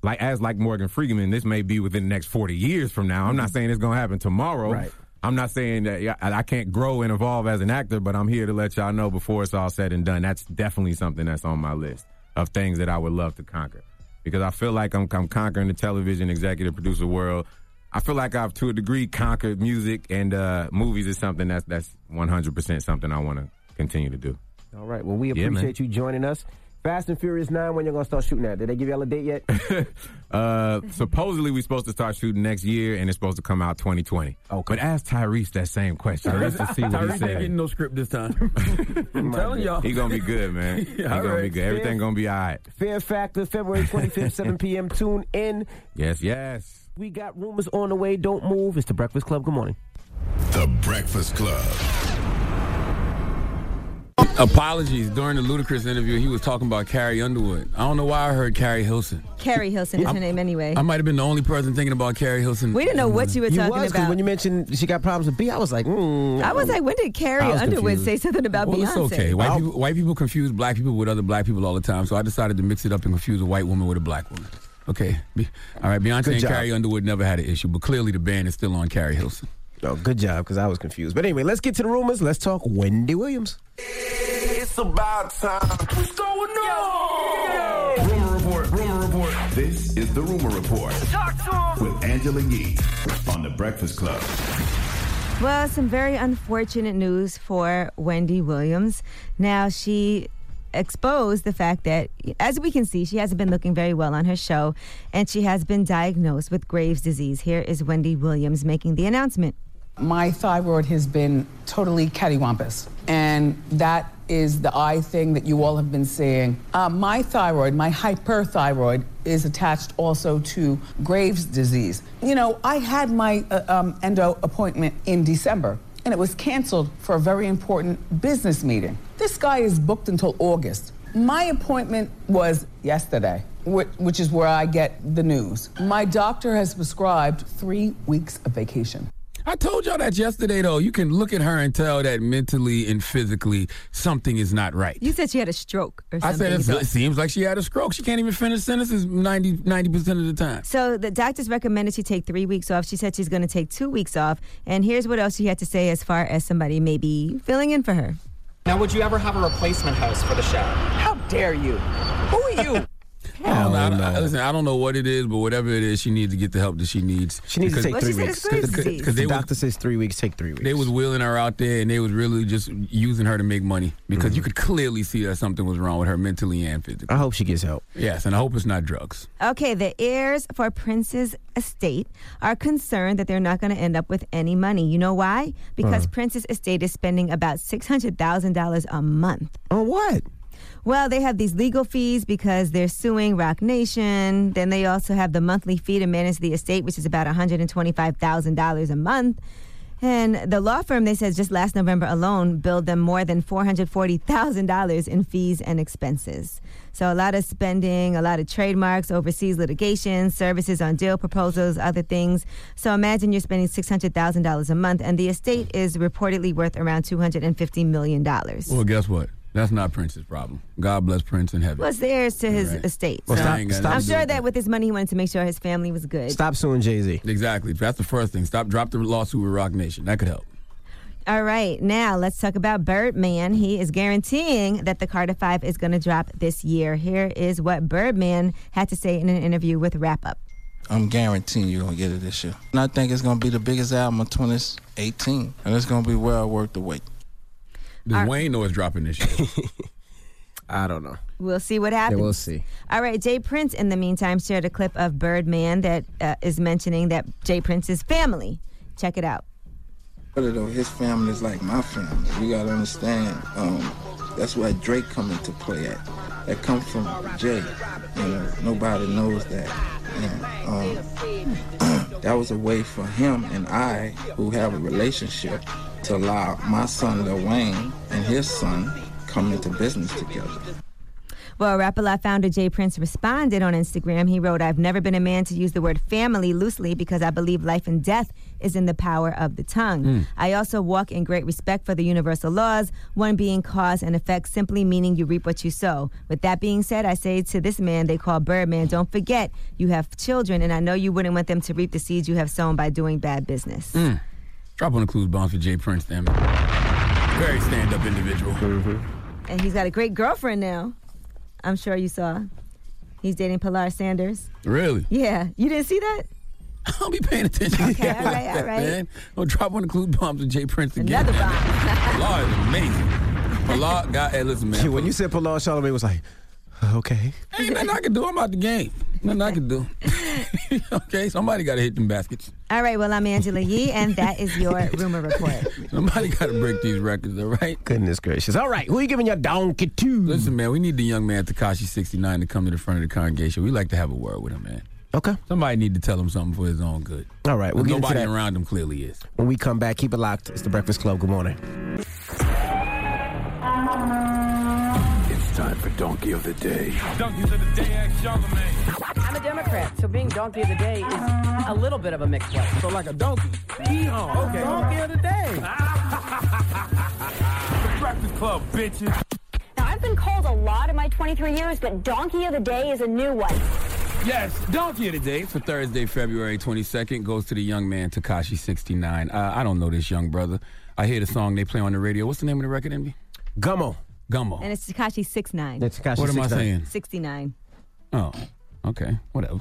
like as like Morgan Freeman, this may be within the next 40 years from now. I'm not mm-hmm. saying it's to happen tomorrow. Right. I'm not saying that I can't grow and evolve as an actor, but I'm here to let y'all know before it's all said and done. That's definitely something that's on my list of things that I would love to conquer because I feel like I'm, I'm conquering the television executive producer world. I feel like I've to a degree conquered music and uh, movies is something that's that's 100% something I want to continue to do. All right. Well, we Yeah, appreciate you joining us. Fast and Furious 9, when you're going to start shooting that? Did they give y'all a date yet? Uh, supposedly we're supposed to start shooting next year, and it's supposed to come out 2020. Okay. But ask Tyrese that same question just to see what he Tyrese ain't says. getting no script this time. I'm telling y'all. He gonna be good, man. He All gonna be good. Everything gonna be all right. Fear Factor, February 25th, 7 p.m. Tune in. Yes, yes. We got rumors on the way. Don't move. It's the Breakfast Club. Good morning. The Breakfast Club. Apologies. During the Ludacris interview, he was talking about Carrie Underwood. I don't know why I heard Keri Hilson. Keri Hilson is her name anyway. I might have been the only person thinking about Keri Hilson. We didn't know what you were You talking was, 'cause about. when you mentioned she got problems with B, I was like, mm. I was like, when did Carrie I was Underwood confused. say something about well, Beyonce? it's okay. White people, white people confuse black people with other black people all the time. So I decided to mix it up and confuse a white woman with a black woman. Okay. Be- All right. Beyonce Good and job. Carrie Underwood never had an issue, but clearly the band is still on Keri Hilson. Oh, good job, because I was confused. But anyway, let's get to the rumors. Let's talk Wendy Williams. It's about time. What's going on? Rumor report. Rumor report. This is the rumor report with Angela Yee on the Breakfast Club. Well, some very unfortunate news for Wendy Williams. Now, she exposed the fact that, as we can see, she hasn't been looking very well on her show, and she has been diagnosed with Graves' disease. Here is Wendy Williams making the announcement. My thyroid has been totally cattywampus, and that is the eye thing that you all have been seeing. Uh, my thyroid, my hyperthyroid, is attached also to Graves' disease. You know, I had my uh, um, endo appointment in December, and it was canceled for a very important business meeting. This guy is booked until August. My appointment was yesterday, whi- which is where I get the news. My doctor has prescribed three weeks of vacation. I told y'all that yesterday, though. You can look at her and tell that mentally and physically something is not right. You said she had a stroke or something. I said it seems like she had a stroke. She can't even finish sentences 90 percent of the time. So the doctors recommended she take three weeks off. She said she's going to take two weeks off. And here's what else she had to say as far as somebody maybe filling in for her. Now, would you ever have a replacement host for the show? How dare you? Who are you? I don't, know. I don't- I- listen, I don't know what it is, but whatever it is, she needs to get the help that she needs. She needs to take Well, she three weeks. it's Graves' disease. Because they the was, doctor says three weeks, take three weeks. they was wheeling her out there, and they was really just using her to make money because Mm-hmm. you could clearly see that something was wrong with her mentally and physically. I hope she gets help. Yes, and I hope it's not drugs. Okay, the heirs for Prince's estate are concerned that they're not going to end up with any money. You know why? Because Uh. Prince's estate is spending about $600,000 a month. On what? Well, they have these legal fees because they're suing Roc Nation. Then they also have the monthly fee to manage the estate, which is about $125,000 a month. And the law firm, they said just last November alone, billed them more than $440,000 in fees and expenses. So a lot of spending, a lot of trademarks, overseas litigation, services on deal proposals, other things. So imagine you're spending $600,000 a month, and the estate is reportedly worth around $250 million. Well, guess what? That's not Prince's problem. God bless Prince in heaven. Well, it's the heirs to his Right. estate. Well, So stop- Ain't got I'm nothing to do sure that with his money, he wanted to make sure his family was good. Stop suing Jay Z. Exactly. That's the first thing. Stop. Drop the lawsuit with Roc Nation. That could help. All right, now let's talk about Birdman. He is guaranteeing that the Carter Five is going to drop this year. Here is what Birdman had to say in an interview with Rap-Up. I'm guaranteeing you're gonna get it this year. And I think it's gonna be the biggest album of 2018, and it's gonna be well worth the wait. Does Wayne know it's dropping this year? I don't know. We'll see what happens. we'll see. All right, J. Prince, in the meantime, shared a clip of Birdman that uh, is mentioning that J. Prince's family. Check it out. But though his family is like my family. You gotta understand. Um, that's where Drake come into play at. That comes from Jay. You know, nobody knows that. And, um, that was a way for him and I, who have a relationship, to allow my son Lil Wayne and his son come into business together. Well, Rap A founder J. Prince responded on Instagram. He wrote, I've never been a man to use the word family loosely because I believe life and death is in the power of the tongue. Mm. I also walk in great respect for the universal laws, one being cause and effect, simply meaning you reap what you sow. With that being said, I say to this man they call Birdman, don't forget you have children, and I know you wouldn't want them to reap the seeds you have sown by doing bad business. Mm. Drop on the clues bombs for J. Prince, then. Very stand up individual. Mm-hmm. And he's got a great girlfriend now. I'm sure you saw. He's dating Pilar Sanders. Really? Yeah, you didn't see that? I'll be paying attention. Okay, all right, all right. Man, don't drop on the clue bombs with J. Prince again. Another bomb. Law is amazing. Pilar got, hey, listen, man. when you said Pilar Charlamagne was like, okay. Ain't nothing I can do. I'm out the game. Nothing I can do. okay, somebody got to hit them baskets. All right, well, I'm Angela Yee, and that is your rumor report. Somebody got to break these records, all right? Goodness gracious. All right, who are you giving your donkey to? Listen, man, we need the young man Tekashi 69 to come to the front of the congregation. We like to have a word with him, man. Okay. Somebody need to tell him something for his own good. All right, we'll But get Nobody that. around him clearly is. When we come back, keep it locked. It's the Breakfast Club. Good morning. It's time for Donkey of the Day. Donkeys of the day, ask Charlamagne. I'm a Democrat, so being donkey of the day is a little bit of a mixed one. So like a donkey. Yeehaw. Okay. Donkey of the day. the Breakfast Club, bitches. Now, I've been called a lot in my 23 years, but Donkey of the Day is a new one. Yes, donkey of the day for Thursday, February 22nd goes to the young man Tekashi 69. Uh, I don't know this young brother. I hear the song they play on the radio. What's the name of the record, Envy? Gummo. Gummo. And it's Tekashi 69. That's Tekashi What am I 69. saying? 69. Oh, okay, whatever.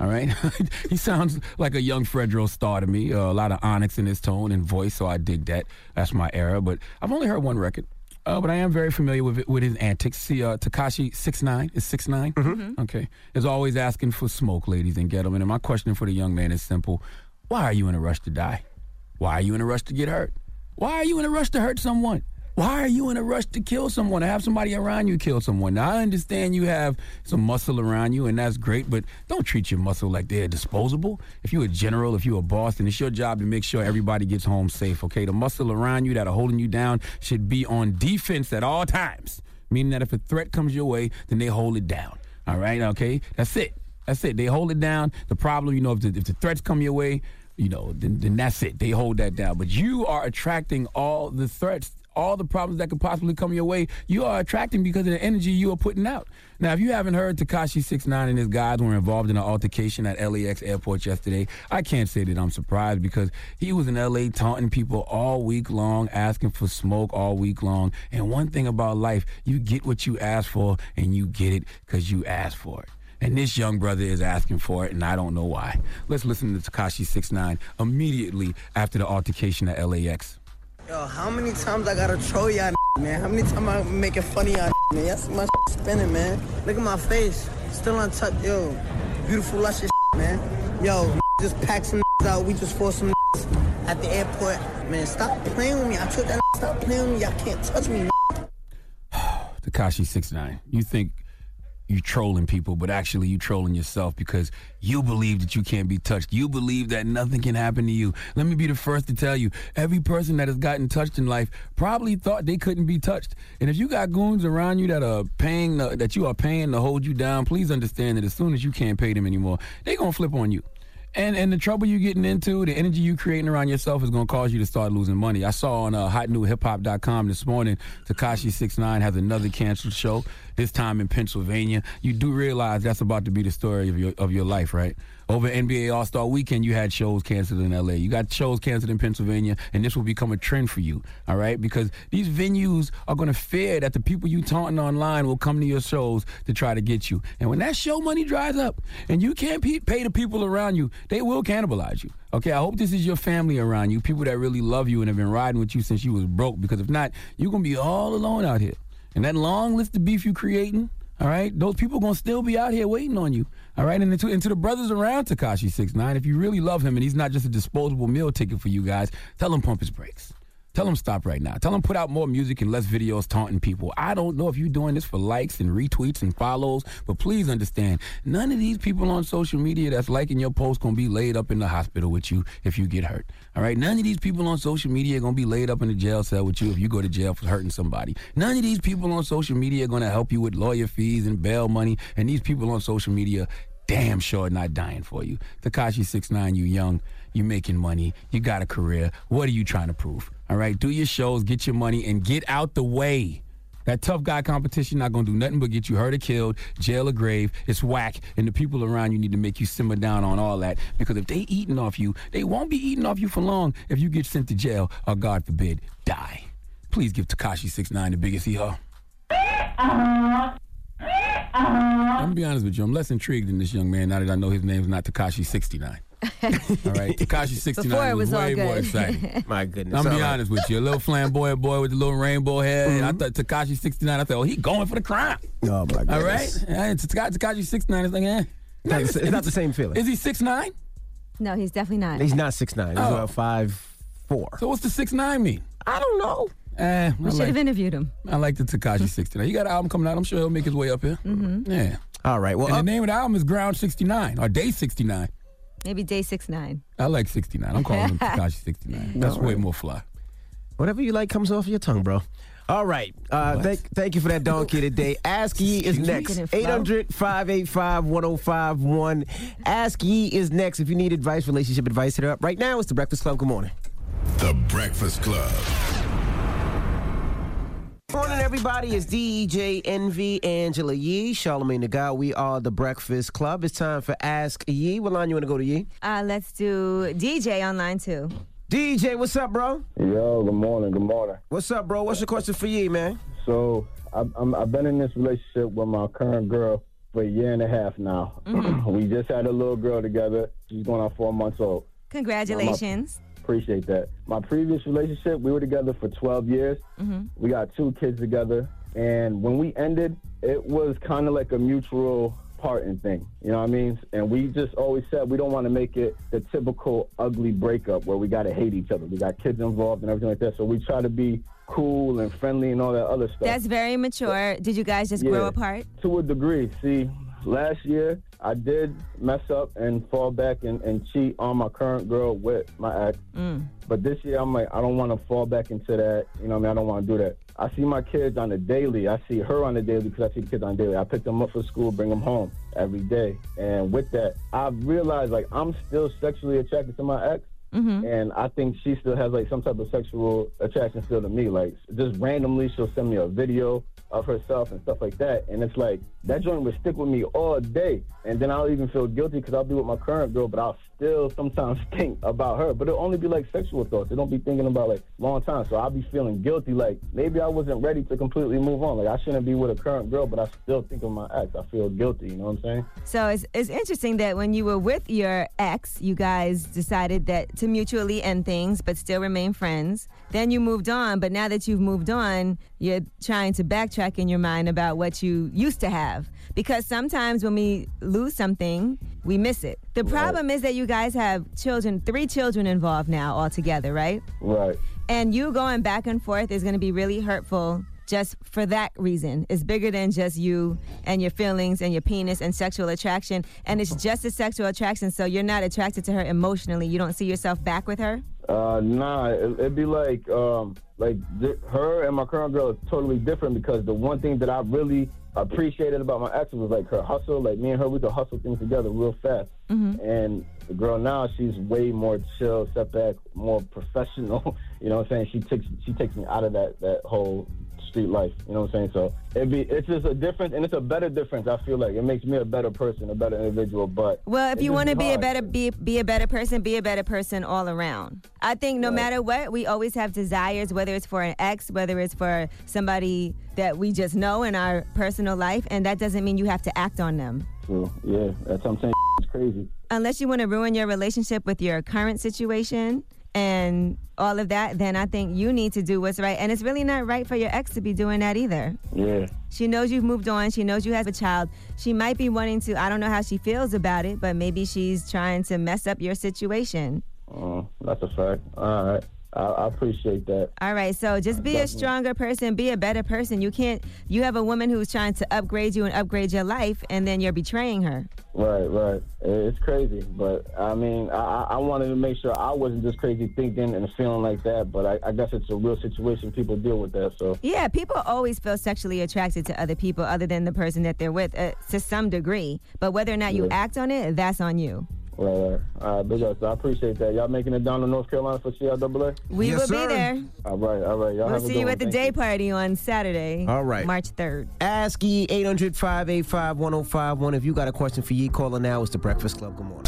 All right. he sounds like a young Fredro Starr to me. Uh, a lot of onyx in his tone and voice, so I dig that. That's my era. But I've only heard one record. Uh, but I am very familiar with it, with his antics. See, uh, Tekashi six nine is six Okay, is always asking for smoke, ladies and gentlemen. And my question for the young man is simple: Why are you in a rush to die? Why are you in a rush to get hurt? Why are you in a rush to hurt someone? Why are you in a rush to kill someone, to have somebody around you kill someone? Now, I understand you have some muscle around you, and that's great, but don't treat your muscle like they're disposable. If you're a general, if you're a boss, then it's your job to make sure everybody gets home safe, okay? The muscle around you that are holding you down should be on defense at all times, meaning that if a threat comes your way, then they hold it down, all right? Okay? That's it. That's it. They hold it down. The problem, you know, if the, if the threats come your way, you know, then, then that's it. They hold that down. But you are attracting all the threats, all the problems that could possibly come your way. You are attracting because of the energy you are putting out. Now, if you haven't heard Tekashi 69 and his guys were involved in an altercation at LAX airport yesterday, I can't say that I'm surprised because he was in LA taunting people all week long, asking for smoke all week long. And one thing about life, you get what you ask for and you get it because you asked for it. And this young brother is asking for it, and I don't know why. Let's listen to Tekashi 69 immediately after the altercation at LAX. Yo, how many times I gotta troll y'all, man? How many times I'm making funny y'all, man? Y'all see my spinning, man. Look at my face, still untouched. Yo, beautiful, luscious, man. Yo, just pack some out. We just fought some at the airport. Man, stop playing with me. I took that stop playing with me. Y'all can't touch me, man. Tekashi 69. You think you trolling people, but actually you trolling yourself because you believe that you can't be touched. You believe that nothing can happen to you. Let me be the first to tell you, every person that has gotten touched in life probably thought they couldn't be touched. And if you got goons around you that are paying the, that you are paying to hold you down, please understand that as soon as you can't pay them anymore, they gonna flip on you. And and the trouble you're getting into, the energy you creating around yourself is going to cause you to start losing money. I saw on uh, hotnewhiphop.com this morning, Tekashi 69 has another canceled show, this time in Pennsylvania. You do realize that's about to be the story of your of your life, right? Over NBA All Star Weekend, you had shows canceled in LA. You got shows canceled in Pennsylvania, and this will become a trend for you, all right? Because these venues are going to fear that the people you taunting online will come to your shows to try to get you. And when that show money dries up and you can't pay the people around you, they will cannibalize you. Okay, I hope this is your family around you, people that really love you and have been riding with you since you was broke. Because if not, you're to be all alone out here. And that long list of beef you creating, all right, those people to still be out here waiting on you. All right, and to, and to the brothers around Tekashi 69, if you really love him and he's not just a disposable meal ticket for you guys, tell him pump his brakes. Tell them stop right now. Tell them put out more music and less videos taunting people. I don't know if you're doing this for likes and retweets and follows, but please understand, none of these people on social media that's liking your post gonna be laid up in the hospital with you if you get hurt. All right, none of these people on social media gonna be laid up in the jail cell with you if you go to jail for hurting somebody. None of these people on social media are gonna help you with lawyer fees and bail money. And these people on social media damn sure not dying for you. Tekashi 69, you young, you making money, you got a career. What are you trying to prove? All right, do your shows, get your money, and get out the way. That tough guy competition not gonna do nothing but get you hurt or killed, jail or grave. It's whack, and the people around you need to make you simmer down on all that. Because if they eating off you, they won't be eating off you for long if you get sent to jail or God forbid, die. Please give Tekashi 69 the biggest hee haw. I'm gonna be honest with you. I'm less intrigued in this young man now that I know his name's not Tekashi 69. all right, Tekashi 69 Before it was all way more good. exciting. My goodness. I'm gonna be All right. honest with you. A little flamboyant boy with the little rainbow hair. And I thought Tekashi 69. I thought, oh, he going for the crime. Oh my All right, goodness. and Tekashi Tekashi 69 is like, eh. It's not, the sa- it's not the same feeling. Is he 6'9"? No, he's definitely not. He's not six nine. He's Oh. about five four. So what's the 6'9 mean? I don't know. Eh, we I should like, have interviewed him. I like the Tekashi 69. He got an album coming out. I'm sure he'll make his way up here. hmm Yeah. All right. Well, and up- the name of the album is Ground 69 or Day 69. Maybe day six nine. I like 69. I'm calling him Tekashi 69. That's All way more fly. Whatever you like comes off your tongue, bro. All right. Uh, thank, thank you for that donkey today. Ask Yee is next. Didn't 800 585 1051. Ask Yee is next. If you need advice, relationship advice, hit her up. Right now, it's The Breakfast Club. Good morning. The Breakfast Club. Good morning, everybody. It's DJ Envy Angela Yee, Charlamagne the God. We are the Breakfast Club. It's time for Ask Yee. What line you want to go to, Yee? Uh, let's do DJ on line two. DJ, what's up, bro? Yo, good morning, good morning. What's up, bro? What's your question for Yee, man? So, I've, I'm, I've been in this relationship with my current girl for a year and a half now. we just had a little girl together. She's going on four months old. Congratulations. Appreciate that. My previous relationship, we were together for 12 years. Mhm. We got two kids together. And when we ended, it was kind of like a mutual parting thing. You know what I mean? And we just always said we don't want to make it the typical ugly breakup where we got to hate each other. We got kids involved and everything like that. So we try to be cool and friendly and all that other stuff. That's very mature. Did you guys just grow apart? To a degree. See, last year I did mess up and fall back and, and cheat on my current girl with my ex. Mm. But this year I'm like, I don't want to fall back into that. You know what I mean? I don't want to do that. I see my kids on the daily. I see her on the daily because I see the kids on the daily. I pick them up for school, bring them home every day. And with that, I realized like I'm still sexually attracted to my ex. Mm-hmm. And I think she still has like some type of sexual attraction still to me. Like just randomly, she'll send me a video of herself and stuff like that. And it's like that joint would stick with me all day. And then I'll even feel guilty because I'll be with my current girl, but I'll still sometimes think about her. But it'll only be like sexual thoughts. It don't be thinking about like long time. So I'll be feeling guilty. Like maybe I wasn't ready to completely move on. Like I shouldn't be with a current girl, but I still think of my ex. I feel guilty. You know what I'm saying? So it's, it's interesting that when you were with your ex, you guys decided that to mutually end things but still remain friends. Then you moved on, but now that you've moved on, you're trying to backtrack in your mind about what you used to have. Because sometimes when we lose something, we miss it. The problem is that you guys have children, three children involved now altogether, right? Right. And you going back and forth is going to be really hurtful just for that reason. It's bigger than just you and your feelings and your penis and sexual attraction. And it's just a sexual attraction, so you're not attracted to her emotionally. You don't see yourself back with her? Uh, nah, it, it'd be like, um, like th- her and my current girl is totally different because the one thing that I really appreciated about my ex was like her hustle. Like me and her, we could hustle things together real fast. Mm-hmm. And the girl now, she's way more chill, step back, more professional. You know what I'm saying? She takes she takes me out of that that whole street life. You know what I'm saying? So it'd be it's just a difference, and it's a better difference. I feel like it makes me a better person, a better individual. But Well, if you want to be a better be be a better person, be a better person all around. I think no matter what, we always have desires, whether it's for an ex, whether it's for somebody that we just know in our personal life, and that doesn't mean you have to act on them. So, yeah, that's what I'm saying. It's crazy. Unless you want to ruin your relationship with your current situation and all of that, then I think you need to do what's right. And it's really not right for your ex to be doing that either. Yeah. She knows you've moved on. She knows you have a child. She might be wanting to, I don't know how she feels about it, but maybe she's trying to mess up your situation. Uh, that's a fact. All right. I, I appreciate that. All right, so just be a stronger person, be a better person. You can't, you have a woman who's trying to upgrade you and upgrade your life, and then you're betraying her. Right, right. It's crazy, but I mean, I, I I wanted to make sure I wasn't just crazy thinking and feeling like that. But I, I guess it's a real situation. People deal with that. So Yeah, people always feel sexually attracted to other people other than the person that they're with uh, to some degree. But whether or not you Yeah. act on it, that's on you. Right, right. All right, big ups. I appreciate that. Y'all making it down to North Carolina for CIAA? We will be there. All right, all right. Y'all We'll have a see good you one. at the Thank day party on Saturday. All right. March 3rd. Ask Yee 800 585 1051. If you got a question for Yee, call her now. It's the Breakfast Club. Good morning.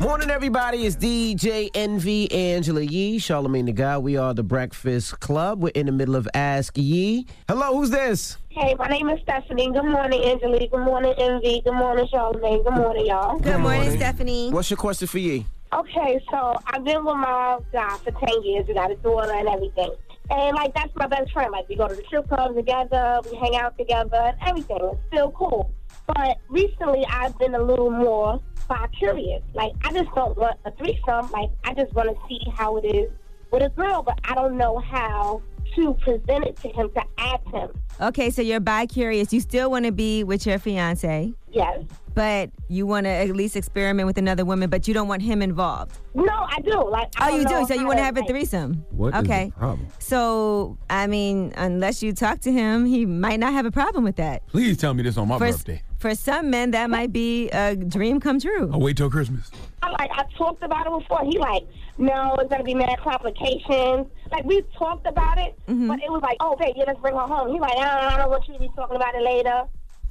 Morning, everybody. It's DJ Envy Angela Yee, Charlamagne the Guy. We are the Breakfast Club. We're in the middle of Ask Yee. Hello, who's this? Hey, my name is Stephanie. Good morning, Angela Yee. Good morning, Envy. Good morning, Charlamagne. Good morning, y'all. Good morning, Stephanie. What's your question for Yee? Okay, so I've been with my guy for 10 years. We got a daughter and everything. And, like, that's my best friend. Like, we go to the strip club together, we hang out together, and everything. It's still cool. But recently, I've been a little more bi-curious. Like, I just don't want a threesome. Like, I just want to see how it is with a girl, but I don't know how to present it to him, to ask him. Okay, so you're bi curious. You still want to be with your fiance. Yes. But you want to at least experiment with another woman, but you don't want him involved. No, I do. Like, I Oh, don't you do. So you want to to, have a like- threesome? What is the okay. problem? So I mean, unless you talk to him, he might not have a problem with that. Please tell me this on my for, birthday. For some men, that might be a dream come true. I'll wait till Christmas. I'm like, I talked about it before. He like, no, it's gonna be mad complications. Like we talked about it, Mm-hmm. but it was like, oh, okay, yeah, let's bring her home. He like, I don't, I don't want you to be talking about it later.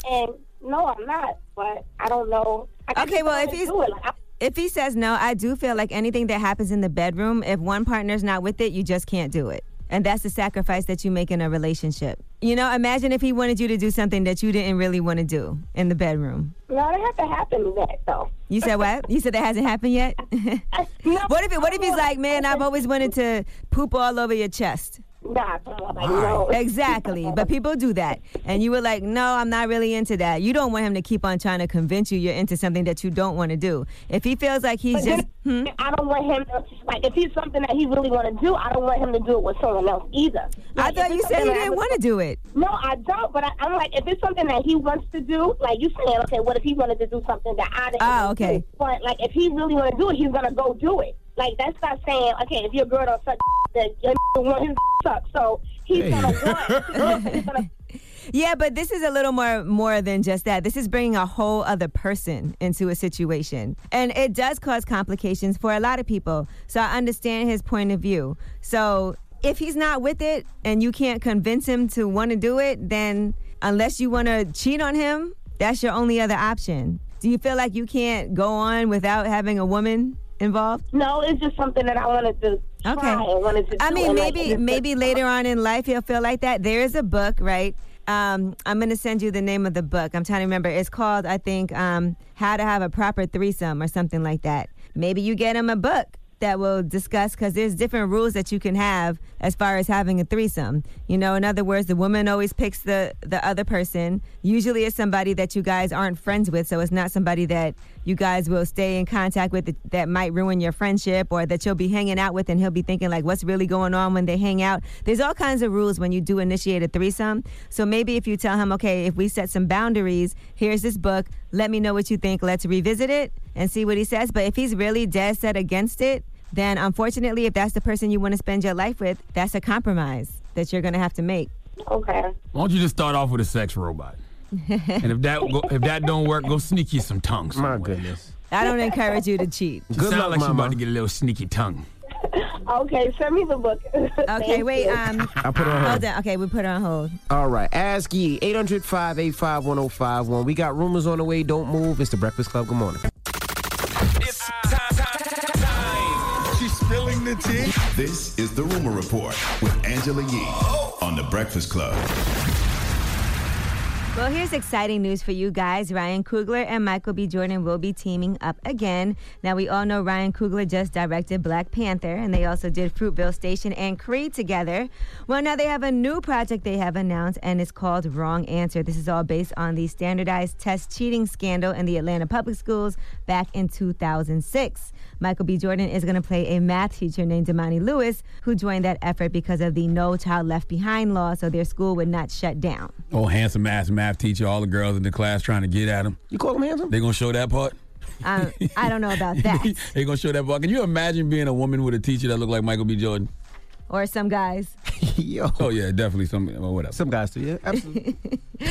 And no, I'm not. But I don't know. I Okay, well, if he's. Like, I- if he says no, I do feel like anything that happens in the bedroom, if one partner's not with it, you just can't do it. And that's the sacrifice that you make in a relationship. You know, imagine if he wanted you to do something that you didn't really want to do in the bedroom. no, that has to happen yet, though. You said what? You said that hasn't happened yet? what if it, what if he's like, man, I've always wanted to poop all over your chest? Nah, like, no. Exactly. But people do that. And you were like, no, I'm not really into that. You don't want him to keep on trying to convince you you're into something that you don't want to do. If he feels like he's just. then, hmm? I don't want him to like if he's something that he really want to do. I don't want him to do it with someone else either. I Like, if thought you said something you that I didn't want to do it. No, I don't. But I, I'm like, if it's something that he wants to do, like you saying, okay, what if he wanted to do something that I didn't? Oh, okay. Do? But like, if he really want to do it, he's gonna go do it. Like that's not saying, okay, if your girl don't suck, that your want his suck. So he's gonna want. he's gonna Yeah, but this is a little more more than just that. This is bringing a whole other person into a situation. And it does cause complications for a lot of people. So I understand his point of view. So if he's not with it and you can't convince him to want to do it, then unless you want to cheat on him, that's your only other option. Do you feel like you can't go on without having a woman involved? No, it's just something that I wanted to try Okay. and wanted to I mean, like, maybe it's- maybe later on in life you'll feel like that. There is a book, right? Um, I'm going to send you the name of the book. I'm trying to remember. It's called, I think, um, How to Have a Proper Threesome or something like that. Maybe you get him a book that we'll discuss because there's different rules that you can have as far as having a threesome. You know, in other words, the woman always picks the the other person. Usually, it's somebody that you guys aren't friends with, so it's not somebody that you guys will stay in contact with that, that might ruin your friendship or that you'll be hanging out with and he'll be thinking like what's really going on when they hang out? There's all kinds of rules when you do initiate a threesome. So maybe if you tell him okay if we set some boundaries here's this book. Let me know what you think. Let's revisit it and see what he says. But if he's really dead set against it then unfortunately if that's the person you want to spend your life with that's a compromise that you're going to have to make okay Why don't you just start off with a sex robot? and if that go, if that don't work, go sneak you some tongue. My goodness. i don't encourage you to cheat She sound like she about to get a little sneaky tongue. Okay, send me the book. okay wait um I put her on hold. hold on okay we put her on hold All right. Ask Yee, 800 585 1051. We got rumors on the way. Don't move. It's the Breakfast Club. Good morning. Spilling tea. This is the Rumor Report with Angela Yee on the Breakfast Club. Well, here's exciting news for you guys. Ryan Coogler and Michael B. Jordan will be teaming up again. Now, we all know Ryan Coogler just directed Black Panther, and they also did Fruitvale Station and Creed together. Well, now they have a new project they have announced, and it's called Wrong Answer. This is all based on the standardized test cheating scandal in the Atlanta public schools back in 2006. Michael B. Jordan is going to play a math teacher named Damany Lewis, who joined that effort because of the No Child Left Behind law, so their school would not shut down. Oh, handsome ass math teacher. All the girls in the class trying to get at him. You call him handsome? They gonna show that part. Um, I don't know about that. they gonna show that part. Can you imagine being a woman with a teacher that looked like Michael B. Jordan? Or some guys. Yo. Oh yeah, definitely some. Well, whatever. Some guys do, yeah, absolutely.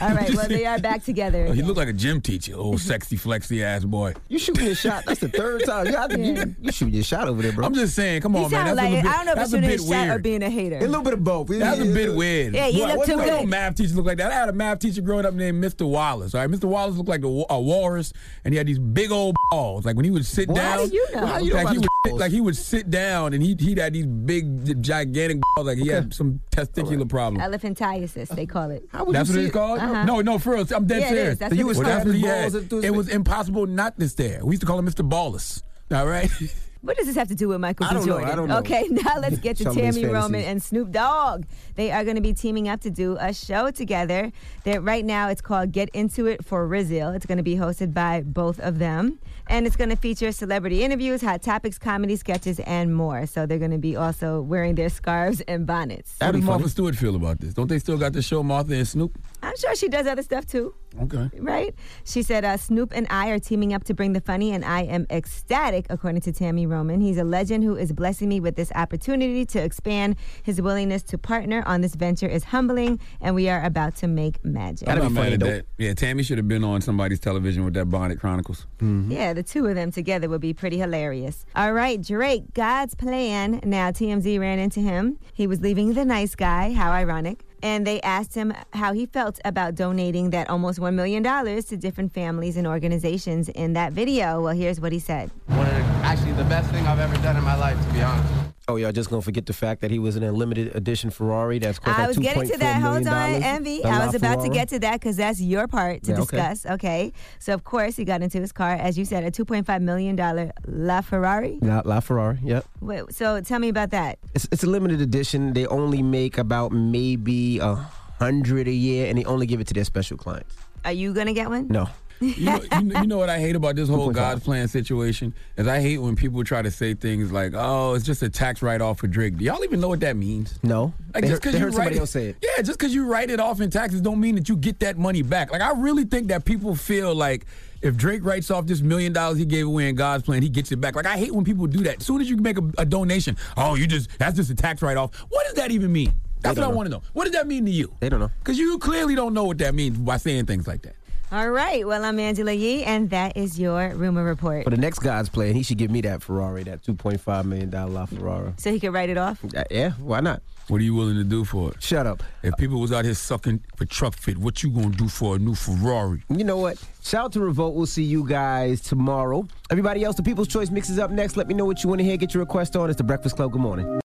All right, well, they are back together. Oh, he looked like a gym teacher. Old sexy, flexy ass boy. You shooting your shot. That's the third time. You, I think you, you shooting your shot over there, bro. I'm just saying. Come He on, man. sound That's a like- little bit, I don't know if that's it's a shooting bit his shot or weird. being a hater. A little bit of both. That's a bit weird. Yeah, you What- look what- too what good. don't math teachers look like that? I had a math teacher growing up named Mr. Wallace. All right, Mr. Wallace looked like a, a walrus, and he had these big old balls. Like when he would sit Well, down, how do you know? How you know like about he would sit, balls? Like he would sit down, and he he had these big, gigantic balls. Like he had some testicular problem. Elephantiasis, they call it. That's what it's called? Uh-huh. No, no, for real. I'm dead Yeah, serious. That's So you what Well, it's that's what he Balls had. It was impossible not to stare. We used to call him Mr. Ballus. All right. What does this have to do with Michael I B. don't know, Jordan? I don't know. Okay, now let's get to Tami Roman and Snoop Dogg. They are going to be teaming up to do a show together. That right now it's called Get Into It for Rizil. It's going to be hosted by both of them, and it's going to feature celebrity interviews, hot topics, comedy sketches, and more. So they're going to be also wearing their scarves and bonnets. How does Martha Stewart feel about this? Don't they still got the show Martha and Snoop? I'm sure she does other stuff too. Okay. Right? She said, uh, Snoop and I are teaming up to bring the funny, and I am ecstatic, according to Tami Roman. He's a legend who is blessing me with this opportunity to expand. His willingness to partner on this venture is humbling, and we are about to make magic. I'm not mad at that. Yeah, Tami should have been on somebody's television with that Bonnet Chronicles. Yeah, the two of them together would be pretty hilarious. All right, Drake, God's plan. Now, TMZ ran into him. He was leaving the nice guy. How ironic. And they asked him how he felt about donating that almost $1 million to different families and organizations in that video. Well, here's what he said. One of the, actually the best thing I've ever done in my life, to be honest. Oh, y'all just gonna forget the fact that he was in a limited edition Ferrari that's cost I like was getting to that. Hold on. Envy. I was about to get to that because that's your part to Yeah, okay. discuss. Okay. So, of course, he got into his car, as you said, a $2.5 million La Ferrari. La, La Ferrari, yep. Wait, so, tell me about that. It's, it's a limited edition. They only make about maybe a hundred a year, and they only give it to their special clients. Are you going to get one? No. You know, you, know, you know what I hate about this whole God's plan situation is I hate when people try to say things like, "Oh, it's just a tax write-off for Drake." Do y'all even know what that means? No. Like They just because you heard write somebody it, else say it. yeah, just because you write it off in taxes don't mean that you get that money back. Like I really think that people feel like if Drake writes off this million dollars he gave away in God's plan, he gets it back. Like I hate when people do that. As soon as you can make a, a donation, oh, you just that's just a tax write-off. What does that even mean? That's what don't I want to know. What does that mean to you? They don't know. Because you clearly don't know what that means by saying things like that. All right. Well, I'm Angela Yee, and that is your rumor report. For the next God's plan, he should give me that Ferrari, that two point five million dollar La Ferrari. So he could write it off? Uh, Yeah, why not? What are you willing to do for it? Shut up. If people was out here sucking for Trukfit, what you gonna do for a new Ferrari? You know what? Shout out to Revolt. We'll see you guys tomorrow. Everybody else, the People's Choice mix is up next. Let me know what you want to hear. Get your request on. It's the Breakfast Club. Good morning.